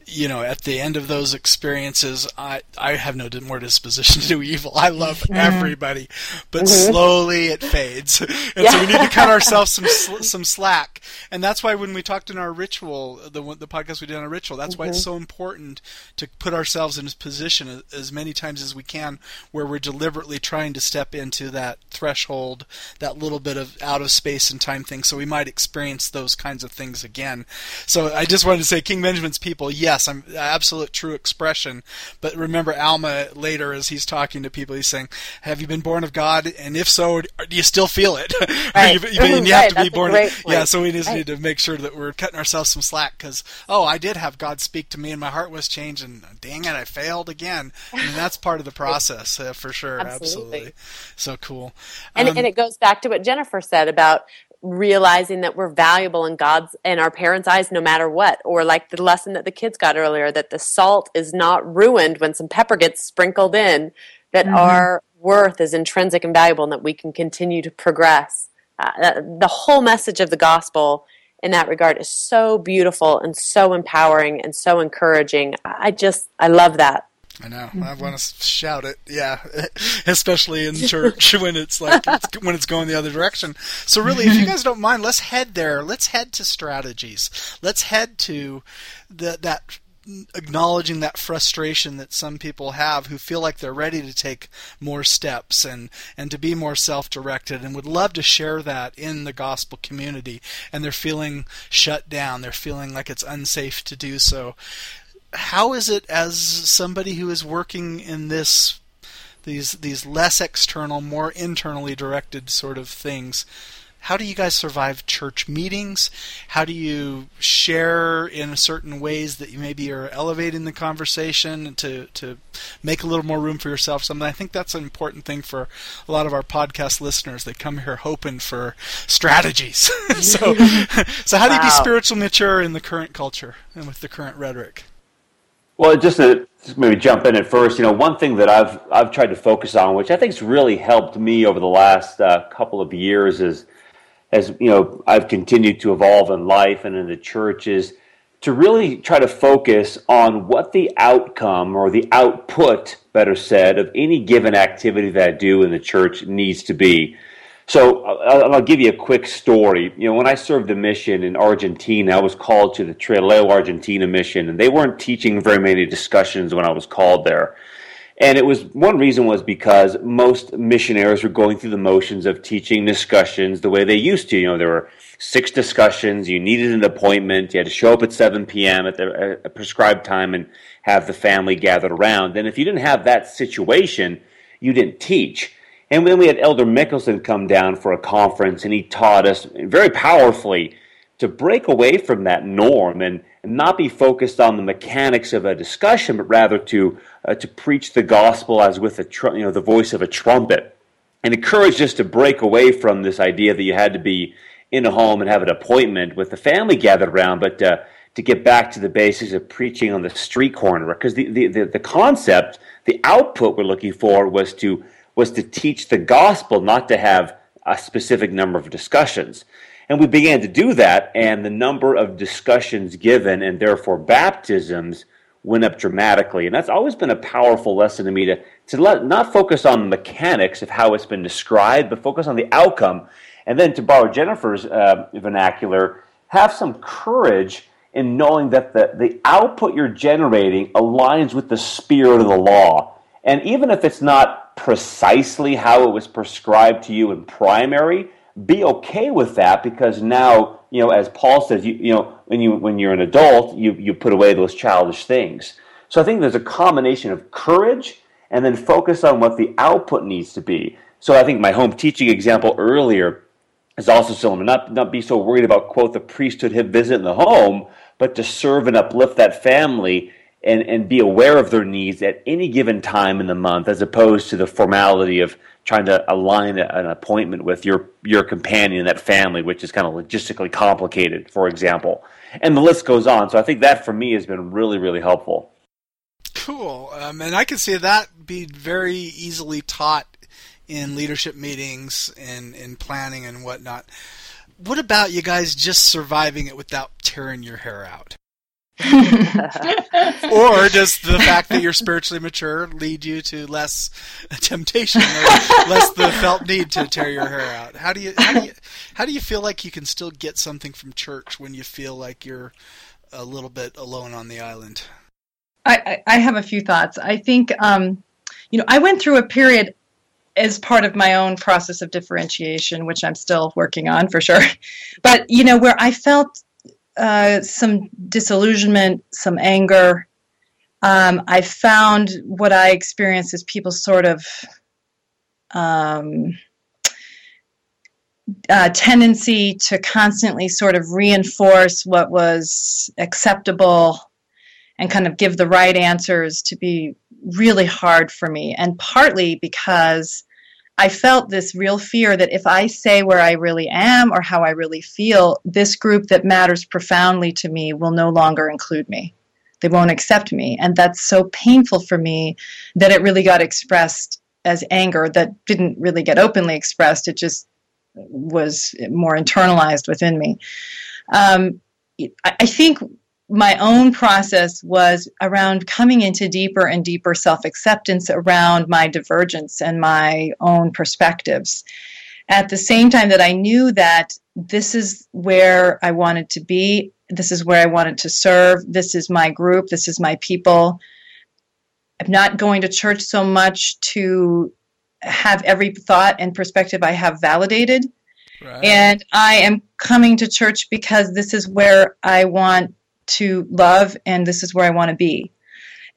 you know, at the end of those experiences, I I have no more disposition to do evil. I love everybody, but mm-hmm. slowly it fades, and yeah. so we need to cut ourselves some some slack. And that's why when we talked in our ritual, the the podcast we did on a ritual, that's mm-hmm. why it's mm-hmm. so important to put ourselves in a position as many times as we can where we're deliberately trying to step into that threshold, that little bit of out of space and time thing, so we might experience those kinds of things again. So I just wanted to say, King Benjamin's people, yes yes, I'm absolute true expression. But remember Alma later as he's talking to people, he's saying, "Have you been born of God? And if so, do you still feel it? Right. you, you, you, have to be born. Yeah, so we just right. need to make sure that we're cutting ourselves some slack because oh, I did have God speak to me and my heart was changed, and dang it, I failed again. I mean, that's part of the process uh, for sure. Absolutely. Absolutely. So cool. And, um, and it goes back to what Jennifer said about realizing that we're valuable in God's and our parents' eyes no matter what. Or like the lesson that the kids got earlier that the salt is not ruined when some pepper gets sprinkled in, that mm-hmm. our worth is intrinsic and valuable and that we can continue to progress. Uh, the whole message of the gospel in that regard is so beautiful and so empowering and so encouraging. I just, I love that. I know. Mm-hmm. I want to shout it. Yeah, especially in church when it's like it's, when it's going the other direction. So really, if you guys don't mind, let's head there. Let's head to strategies. Let's head to the, that acknowledging that frustration that some people have who feel like they're ready to take more steps and and to be more self-directed and would love to share that in the gospel community and they're feeling shut down they're feeling like it's unsafe to do so how is it as somebody who is working in this these these less external, more internally directed sort of things? How do you guys survive church meetings? How do you share in certain ways that you maybe are elevating the conversation to to make a little more room for yourself? Something I think that's an important thing for a lot of our podcast listeners. They come here hoping for strategies. so so how do you wow. be spiritual mature in the current culture and with the current rhetoric? Well, just to maybe jump in at first, you know, one thing that I've I've tried to focus on, which I think has really helped me over the last uh, couple of years, is as you know, I've continued to evolve in life and in the church, is to really try to focus on what the outcome or the output, better said, of any given activity that I do in the church needs to be. So I'll, I'll, give you a quick story. You know, when I served the mission in Argentina, I was called to the Trelew Argentina mission, and they weren't teaching very many discussions when I was called there. And it was one reason was because most missionaries were going through the motions of teaching discussions the way they used to. You know, there were six discussions. You needed an appointment. You had to show up at 7 p.m. at the prescribed time and have the family gathered around. And if you didn't have that situation, you didn't teach. And then we had Elder Mickelsen come down for a conference, and he taught us very powerfully to break away from that norm and, and not be focused on the mechanics of a discussion, but rather to uh, to preach the gospel as with a tr- you know the voice of a trumpet, and encouraged us to break away from this idea that you had to be in a home and have an appointment with the family gathered around, but uh, to get back to the basics of preaching on the street corner, because the, the, the, the concept, the output we're looking for was to was to teach the gospel, not to have a specific number of discussions. And we began to do that, and the number of discussions given and therefore baptisms went up dramatically. And that's always been a powerful lesson to me to, to let, not focus on the mechanics of how it's been described, but focus on the outcome. And then to borrow Jennifer's uh, vernacular, have some courage in knowing that the, the output you're generating aligns with the spirit of the law. And even if it's not precisely how it was prescribed to you in primary, be okay with that because now, you know, as Paul says, you, you know, when you when you're an adult, you, you put away those childish things. So I think there's a combination of courage and then focus on what the output needs to be. So I think my home teaching example earlier is also similar. Not not be so worried about quote the priesthood visit in the home, but to serve and uplift that family and, and be aware of their needs at any given time in the month as opposed to the formality of trying to align an appointment with your, your companion, and that family, which is kind of logistically complicated, for example. And the list goes on. So I think that for me has been really, really helpful. Cool. Um, and I can see that be very easily taught in leadership meetings and in planning and whatnot what about you guys just surviving it without tearing your hair out? or does the fact that you're spiritually mature lead you to less temptation or less the felt need to tear your hair out? How do you how do you how do you feel like you can still get something from church when you feel like you're a little bit alone on the island? I, I have a few thoughts. I think um, you know I went through a period as part of my own process of differentiation, which I'm still working on for sure. But you know where I felt uh, some disillusionment, some anger. Um, I found what I experienced as people sort of um, uh, tendency to constantly sort of reinforce what was acceptable and kind of give the right answers to be really hard for me. And partly because I felt this real fear that if I say where I really am or how I really feel, this group that matters profoundly to me will no longer include me. They won't accept me. And that's so painful for me that it really got expressed as anger that didn't really get openly expressed. It just was more internalized within me. Um, I think my own process was around coming into deeper and deeper self acceptance around my divergence and my own perspectives. At the same time that I knew that this is where I wanted to be, this is where I wanted to serve, this is my group, this is my people. I'm not going to church so much to have every thought and perspective I have validated. Right. And I am coming to church because this is where I want to love and this is where I want to be.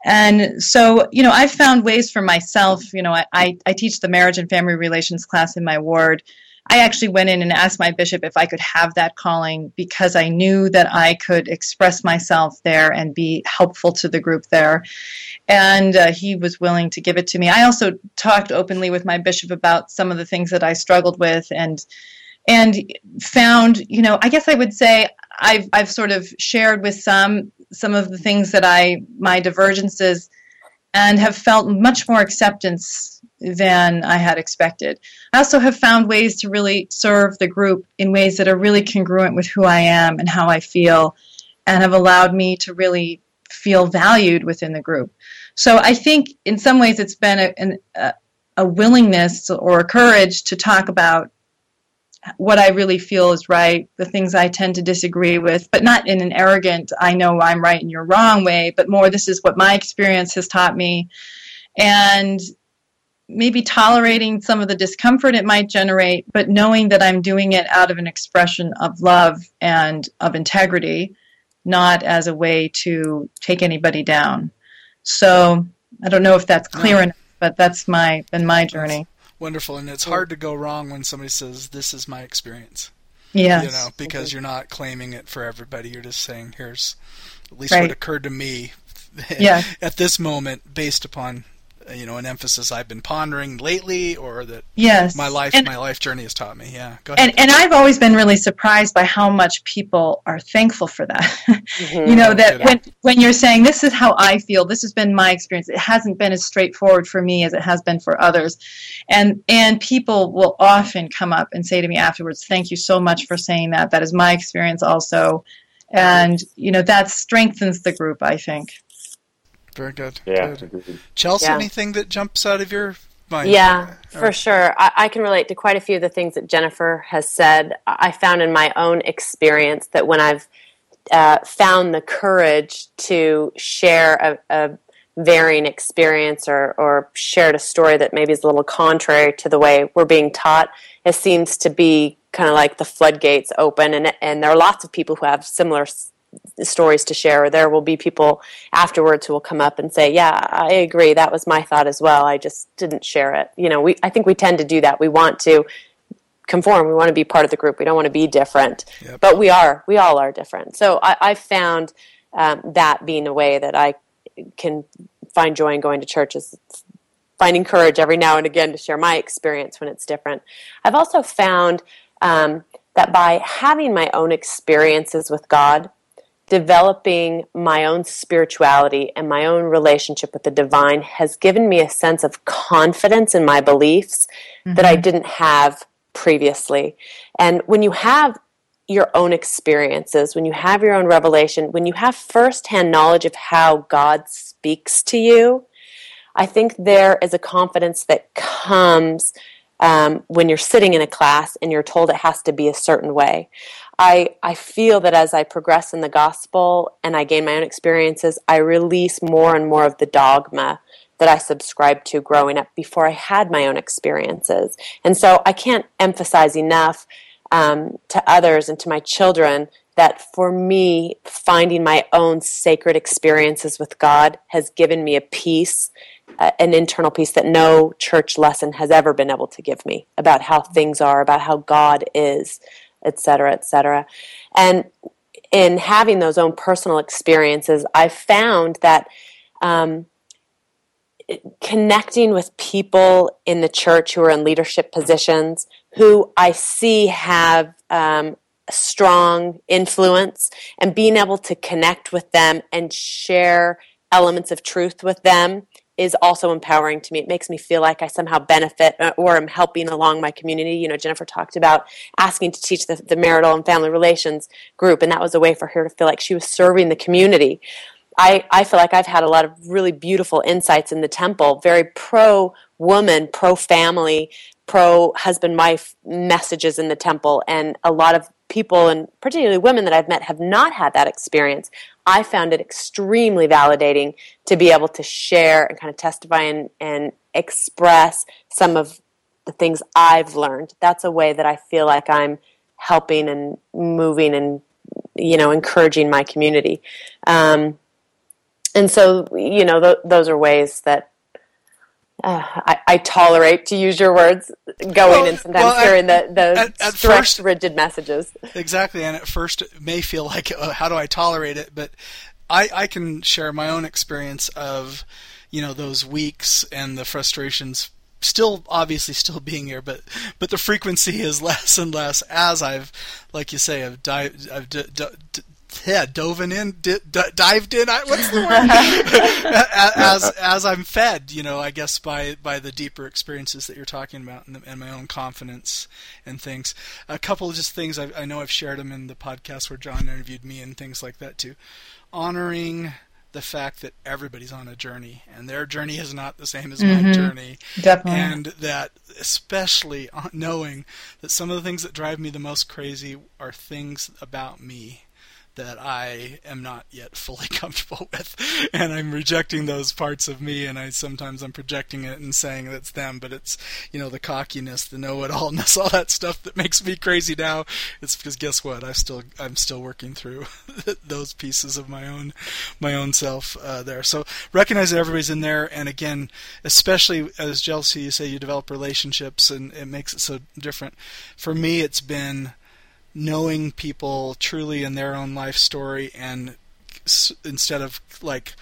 And so, you know, I've found ways for myself, you know, I, I, I, teach the marriage and family relations class in my ward. I actually went in and asked my bishop if I could have that calling because I knew that I could express myself there and be helpful to the group there. And uh, he was willing to give it to me. I also talked openly with my bishop about some of the things that I struggled with and and found, you know, I guess I would say I've I've sort of shared with some some of the things that I my divergences and have felt much more acceptance than I had expected. I also have found ways to really serve the group in ways that are really congruent with who I am and how I feel and have allowed me to really feel valued within the group. So I think in some ways it's been a, a, a willingness or a courage to talk about what I really feel is right, the things I tend to disagree with, but not in an arrogant, I know I'm right and you're wrong way, but more this is what my experience has taught me. And maybe tolerating some of the discomfort it might generate, but knowing that I'm doing it out of an expression of love and of integrity, not as a way to take anybody down. So I don't know if that's clear enough, but that's my been my journey wonderful and it's hard to go wrong when somebody says this is my experience. Yeah you know because you're not claiming it for everybody. You're just saying here's at least right. what occurred to me yeah. at this moment based upon you know an emphasis I've been pondering lately, or that yes, my life and, my life journey has taught me. Yeah, go ahead. And, and I've always been really surprised by how much people are thankful for that. Mm-hmm. you know that when when you're saying this is how I feel, this has been my experience. It hasn't been as straightforward for me as it has been for others, and and people will often come up and say to me afterwards, "Thank you so much for saying that. That is my experience also." And you know that strengthens the group. I think. Very good. Yeah. Good. Chelsea, yeah. anything that jumps out of your mind? Yeah, for sure. I, I, can relate to quite a few of the things that Jennifer has said. I found in my own experience that when I've uh, found the courage to share a, a varying experience or, or shared a story that maybe is a little contrary to the way we're being taught, it seems to be kind of like the floodgates open. And, and there are lots of people who have similar stories to share. or There will be people afterwards who will come up and say, "Yeah, I agree. That was my thought as well. I just didn't share it." You know, we I think we tend to do that. We want to conform. We want to be part of the group. We don't want to be different, yep. but we are. We all are different. So I, I found um, that being a way that I can find joy in going to church is finding courage every now and again to share my experience when it's different. I've also found um, that by having my own experiences with God, developing my own spirituality and my own relationship with the divine has given me a sense of confidence in my beliefs mm-hmm. that I mm-hmm. didn't have previously. And when you have your own experiences, when you have your own revelation, when you have firsthand knowledge of how God speaks to you, I think there is a confidence that comes um, when you're sitting in a class and you're told it has to be a certain way. I, I feel that as I progress in the gospel and I gain my own experiences, I release more and more of the dogma that I subscribed to growing up before I had my own experiences. And so I can't emphasize enough um, to others and to my children that for me, finding my own sacred experiences with God has given me a peace, uh, an internal peace that no church lesson has ever been able to give me about how things are, about how God is, etc., etc. And in having those own personal experiences, I found that um, connecting with people in the church who are in leadership positions who I see have um, strong influence and being able to connect with them and share elements of truth with them is also empowering to me. It makes me feel like I somehow benefit uh, or am helping along my community. You know, Jennifer talked about asking to teach the, the marital and family relations group, and that was a way for her to feel like she was serving the community. I, I feel like I've had a lot of really beautiful insights in the temple, very pro woman, pro family, pro husband wife messages in the temple. And a lot of people, and particularly women that I've met, have not had that experience. I found it extremely validating to be able to share and kind of testify and, and express some of the things I've learned. That's a way that I feel like I'm helping and moving and you know encouraging my community. Um, and so you know th- those are ways that uh, I, I, tolerate, to use your words, going well, and sometimes well, hearing the, the at, at first, rigid messages. Exactly, and at first it may feel like, uh, how do I tolerate it? But I, I can share my own experience of, you know, those weeks and the frustrations still obviously still being here, but but the frequency is less and less as I've, like you say, I've, di- I've d- d- yeah, dove in, di- dived in. What's the word? as as I'm fed, you know, I guess by by the deeper experiences that you're talking about and, the, and my own confidence and things. A couple of just things I, I know I've shared them in the podcast where John interviewed me and things like that too. Honoring the fact that everybody's on a journey and their journey is not the same as mm-hmm. my journey. Definitely. And that especially knowing that some of the things that drive me the most crazy are things about me that I am not yet fully comfortable with, and I'm rejecting those parts of me, and I sometimes I'm projecting it and saying that's them, but it's you know the cockiness, the know-it-allness, all that stuff that makes me crazy now. It's because guess what? I still I'm still working through those pieces of my own my own self uh, there. So recognize that everybody's in there, and again, especially as Chelsea, you say you develop relationships, and it makes it so different. For me, it's been knowing people truly in their own life story and s- instead of like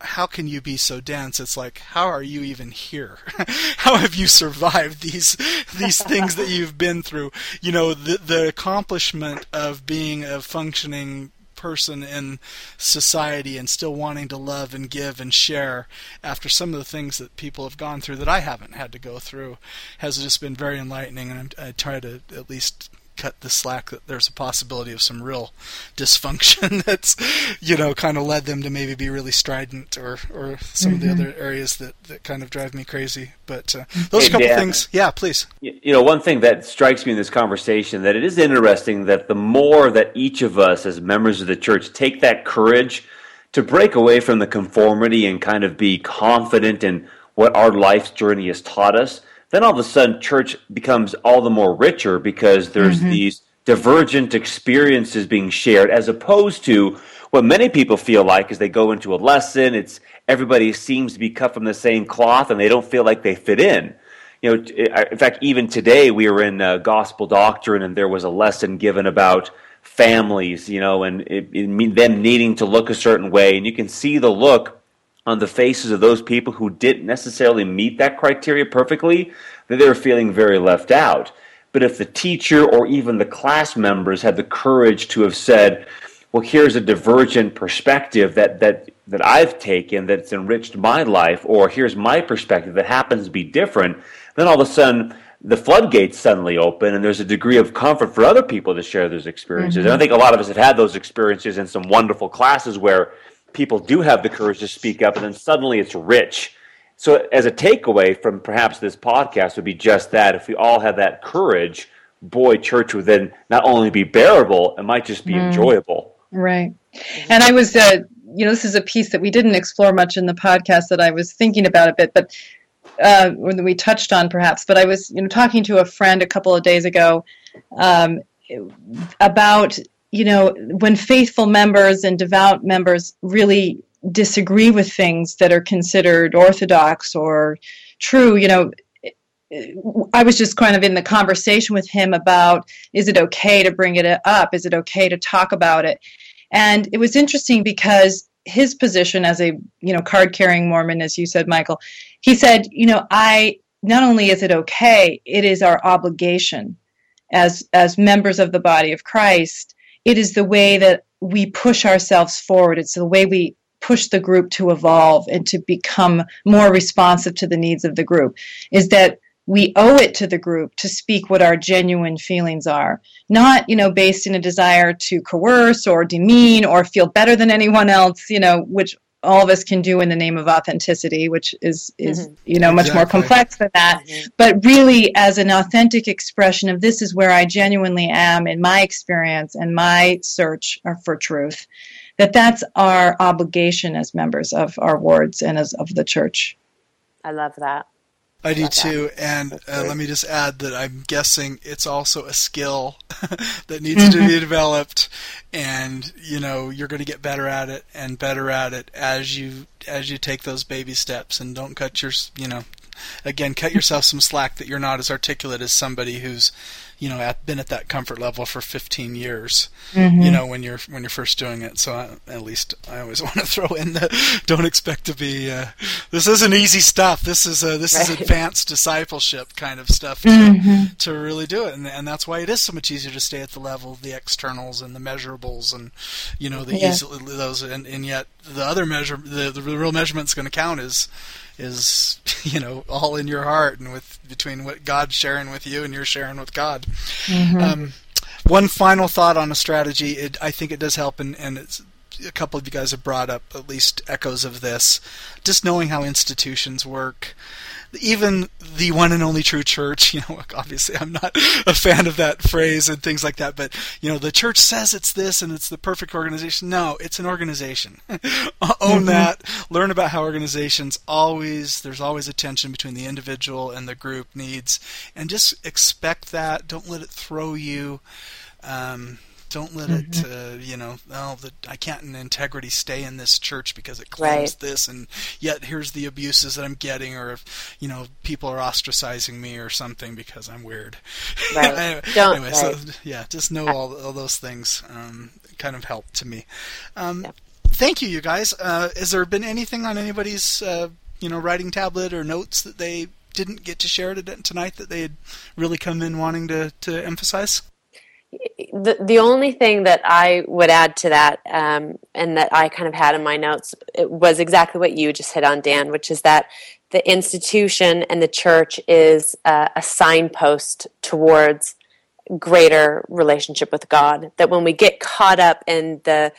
how can you be so dense? It's like how are you even here? How have you survived these these things that you've been through? You know the the accomplishment of being a functioning person in society and still wanting to love and give and share after some of the things that people have gone through that I haven't had to go through has just been very enlightening and I try to at least cut the slack that there's a possibility of some real dysfunction that's you know kind of led them to maybe be really strident or or some mm-hmm. of the mm-hmm. other areas that that kind of drive me crazy but uh, those hey, couple Dan, things yeah please you know one thing that strikes me in this conversation that it is interesting that the more that each of us as members of the church take that courage to break away from the conformity and kind of be confident in what our life's journey has taught us then all of a sudden church becomes all the more richer because there's mm-hmm. these divergent experiences being shared as opposed to what many people feel like is they go into a lesson it's everybody seems to be cut from the same cloth and they don't feel like they fit in you know in fact even today we were in uh, gospel doctrine and there was a lesson given about families you know and it, it, them needing to look a certain way and you can see the look on the faces of those people who didn't necessarily meet that criteria perfectly, that they were feeling very left out. But if the teacher or even the class members had the courage to have said, well, here's a divergent perspective that, that, that I've taken that's enriched my life, or here's my perspective that happens to be different, then all of a sudden the floodgates suddenly open and there's a degree of comfort for other people to share those experiences. Mm-hmm. And I think a lot of us have had those experiences in some wonderful classes where people do have the courage to speak up and then suddenly it's rich. So as a takeaway from perhaps this podcast would be just that if we all have that courage, boy, church would then not only be bearable, it might just be mm. enjoyable. Right. And I was uh, you know, this is a piece that we didn't explore much in the podcast that I was thinking about a bit, but uh, when we touched on perhaps. But I was, you know, talking to a friend a couple of days ago um, about, you know, when faithful members and devout members really disagree with things that are considered orthodox or true, you know. I was just kind of in the conversation with him about is it okay to bring it up? Is it okay to talk about it? And it was interesting because his position as a you know card carrying Mormon, as you said, Michael, he said, you know, I not only is it okay, it is our obligation as as members of the body of Christ. It is the way that we push ourselves forward. It's the way we push the group to evolve and to become more responsive to the needs of the group. Is that we owe it to the group to speak what our genuine feelings are not you know based in a desire to coerce or demean or feel better than anyone else you know which all of us can do in the name of authenticity which is is mm-hmm. you know much more complex than that mm-hmm. but really as an authentic expression of this is where i genuinely am in my experience and my search for truth that that's our obligation as members of our wards and as of the church i love that I do too, and uh, let me just add that I'm guessing it's also a skill that needs mm-hmm. to be developed, and you know you're going to get better at it and better at it as you as you take those baby steps, and don't cut your you know again cut yourself some slack that you're not as articulate as somebody who's you know at, been at that comfort level for 15 years mm-hmm. you know when you're when you're first doing it so I, at least I always want to throw in that don't expect to be uh, this isn't easy stuff this is uh, this right. is advanced discipleship kind of stuff to, mm-hmm. to really do it and, and that's why it is so much easier to stay at the level of the externals and the measurables and you know the yeah. easy, those and, and yet the other measure the, the real measurement's going to count is is you know all in your heart and with between what God's sharing with you and you're sharing with God. Mm-hmm. Um, one final thought on a strategy. It, I think it does help, and, and it's a couple of you guys have brought up at least echoes of this. Just knowing how institutions work, even the one and only true church, you know, obviously I'm not a fan of that phrase and things like that, but, you know, the church says it's this and it's the perfect organization. No, it's an organization. Own mm-hmm. that. Learn about how organizations always, there's always a tension between the individual and the group needs, and just expect that. Don't let it throw you. Um, don't let mm-hmm. it, uh, you know, oh, the, I can't in integrity stay in this church because it claims right. this, and yet here's the abuses that I'm getting, or if, you know, people are ostracizing me or something because I'm weird. Right. anyway, don't, anyway right. so yeah, just know all, all those things um, kind of help to me. Um, yeah. Thank you, you guys. Uh, has there been anything on anybody's, uh, you know, writing tablet or notes that they didn't get to share tonight that they had really come in wanting to, to emphasize? The the only thing that I would add to that, um, and that I kind of had in my notes, was exactly what you just hit on, Dan, which is that the institution and the church is uh, a signpost towards greater relationship with God. That when we get caught up in the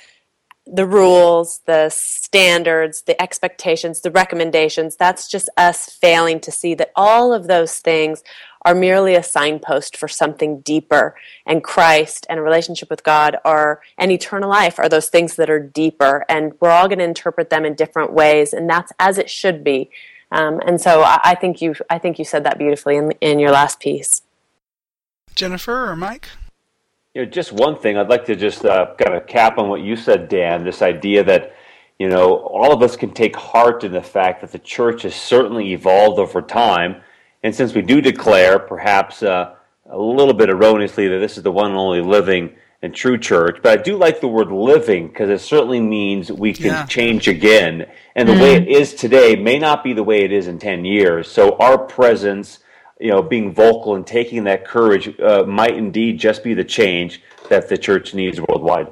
the rules, the standards, the expectations, the recommendations, that's just us failing to see that all of those things are merely a signpost for something deeper. And Christ and a relationship with God are, and eternal life are those things that are deeper. And we're all going to interpret them in different ways. And that's as it should be. Um, and so I, I, think you, I think you said that beautifully in, in your last piece. Jennifer or Mike? You know, just one thing I'd like to just uh, kind of cap on what you said, Dan. This idea that you know all of us can take heart in the fact that the church has certainly evolved over time and since we do declare, perhaps uh, a little bit erroneously, that this is the one and only living and true church, but I do like the word living because it certainly means we can yeah. change again. And the mm. way it is today may not be the way it is in 10 years. So our presence, you know, being vocal and taking that courage uh, might indeed just be the change that the church needs worldwide.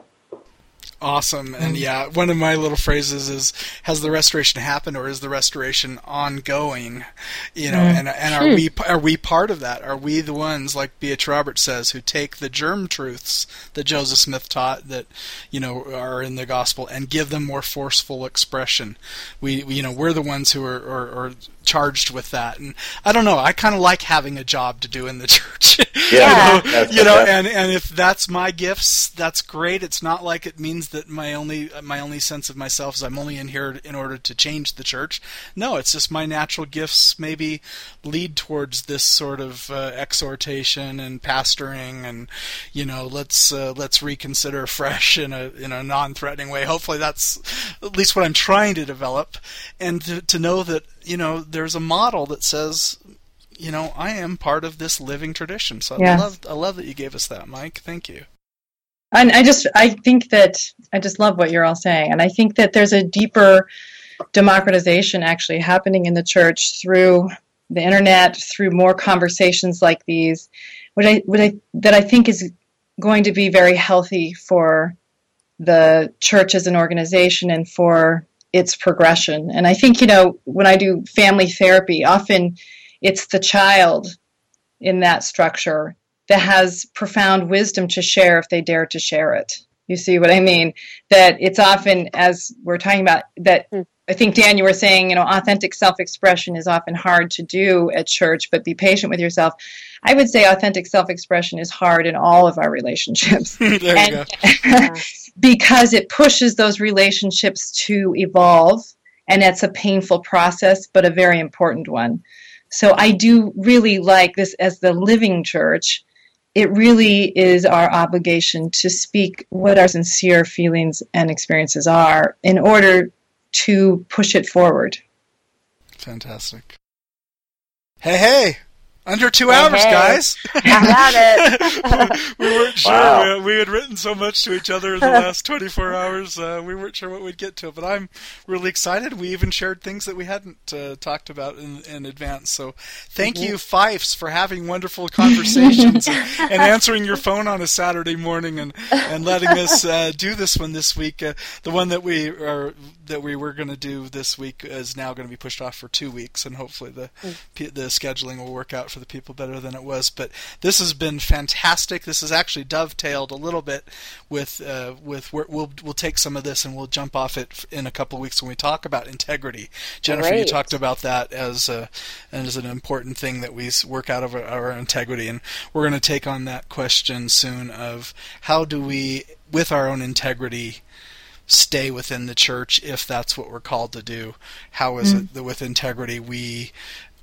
Awesome. And yeah, one of my little phrases is has the restoration happened or is the restoration ongoing? You know, and and are we are we part of that? Are we the ones like B.H. Roberts says who take the germ truths that Joseph Smith taught that you know are in the gospel and give them more forceful expression? We, we you know, we're the ones who are, are, are charged with that. And I don't know, I kind of like having a job to do in the church. Yeah. you know, you know and and if that's my gifts, that's great. It's not like it means that my only my only sense of myself is I'm only in here in order to change the church. No, it's just my natural gifts maybe lead towards this sort of uh, exhortation and pastoring, and you know, let's uh, let's reconsider fresh in a in a non-threatening way. Hopefully, that's at least what I'm trying to develop, and to, to know that you know there's a model that says you know, I am part of this living tradition. So. I love I love that you gave us that, Mike. Thank you. And I just I think that I just love what you're all saying, and I think that there's a deeper democratization actually happening in the church through the internet, through more conversations like these, which I, what I that I think is going to be very healthy for the church as an organization and for its progression. And I think you know when I do family therapy, often it's the child in that structure that has profound wisdom to share if they dare to share it. You see what I mean? That it's often, as we're talking about, that hmm. I think, Dan, you were saying, you know, authentic self expression is often hard to do at church, but be patient with yourself. I would say authentic self expression is hard in all of our relationships there you go. and because it pushes those relationships to evolve and it's a painful process but a very important one so i do really like this as the living church it really is our obligation to speak what our sincere feelings and experiences are in order to push it forward Fantastic. Hey, hey! Under two Hey, hours, hey. guys. Got it. we weren't sure. Wow. We, we had written so much to each other in the last 24 hours. Uh, we weren't sure what we'd get to, but I'm really excited. We even shared things that we hadn't uh, talked about in, in advance. So thank you, Fifes, for having wonderful conversations and, and answering your phone on a Saturday morning and, and letting us uh, do this one this week. Uh, the one that we are that we were going to do this week is now going to be pushed off for two weeks, and hopefully the p- the scheduling will work out for the people better than it was. But this has been fantastic. This has actually dovetailed a little bit with uh, with where we'll we'll take some of this and we'll jump off it in a couple of weeks when we talk about integrity. Jennifer, you talked about that as a, as an important thing that we work out of our, our integrity, and we're going to take on that question soon of how do we, with our own integrity, stay within the church if that's what we're called to do. How is it that with integrity we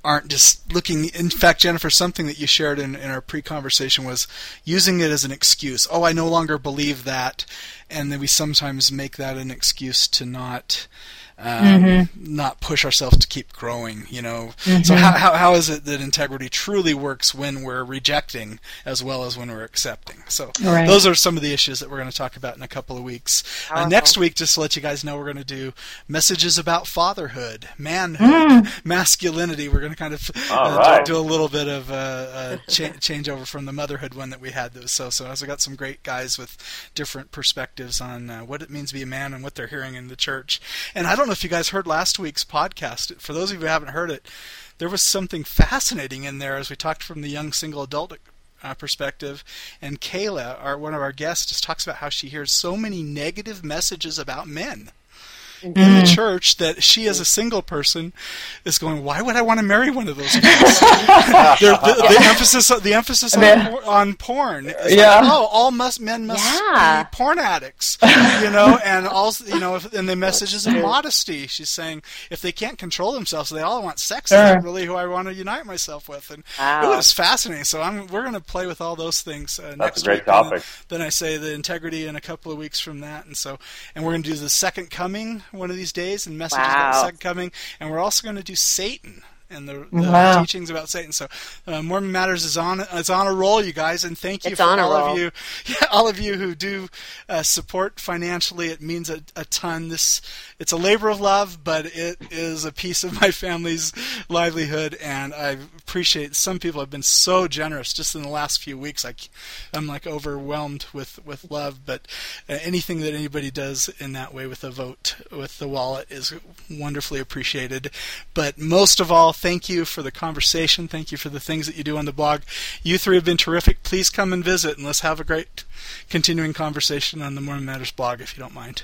aren't just looking in fact Jennifer something that you shared in, in our pre-conversation was using it as an excuse. Oh, I no longer believe that and then we sometimes make that an excuse to not um, not push ourselves to keep growing, you know. So how, how how is it that integrity truly works when we're rejecting as well as when we're accepting? So Right. those are some of the issues that we're going to talk about in a couple of weeks. Uh, next week, just to let you guys know, we're going to do messages about fatherhood, manhood, masculinity. We're going to kind of uh, right. do a little bit of a, uh, cha- changeover from the motherhood one that we had that was so so. So I got some great guys with different perspectives on uh, what it means to be a man and what they're hearing in the church. And I don't know if you guys heard last week's podcast. For those of you who haven't heard it, there was something fascinating in there as we talked from the young single adult uh, perspective. And Kayla, our one of our guests, just talks about how she hears so many negative messages about men in the church that she, as a single person, is going, "Why would I want to marry one of those guys?" They're- the, the emphasis, the emphasis on, Yeah. on porn. It's Yeah. Like, oh, all must, men must Yeah. be porn addicts, you know, and also, you know, if, and the messages of modesty. She's saying if they can't control themselves, they all want sex. Is that really who I want to unite myself with? And Wow. it was fascinating. So I'm, we're going to play with all those things uh, next a great week. And topic. Then I say the integrity in a couple of weeks from that, and so and we're going to do the second coming one of these days and messages about the second coming, and we're also going to do Satan and the, the wow. teachings about Satan. So, uh, Mormon Matters is on is on a roll, you guys, and thank you it's for all of you, yeah, all of you who do uh, support financially. It means a, a ton. This it's a labor of love, but it is a piece of my family's livelihood, and I appreciate. Some people have been so generous just in the last few weeks. I, I'm like overwhelmed with with love, but uh, anything that anybody does in that way with a vote with the wallet is wonderfully appreciated. But most of all, thank you for the conversation. Thank you for the things that you do on the blog. You three have been terrific. Please come and visit and let's have a great continuing conversation on the Mormon Matters blog if you don't mind.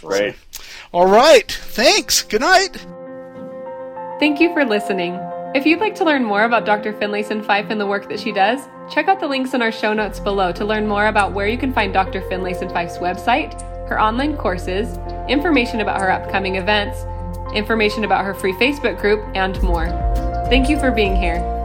Great. All right. Thanks. Good night. Thank you for listening. If you'd like to learn more about Dr. Finlayson Fife and the work that she does, check out the links in our show notes below to learn more about where you can find Dr. Finlayson Fife's website, her online courses, information about her upcoming events, information about her free Facebook group, and more. Thank you for being here.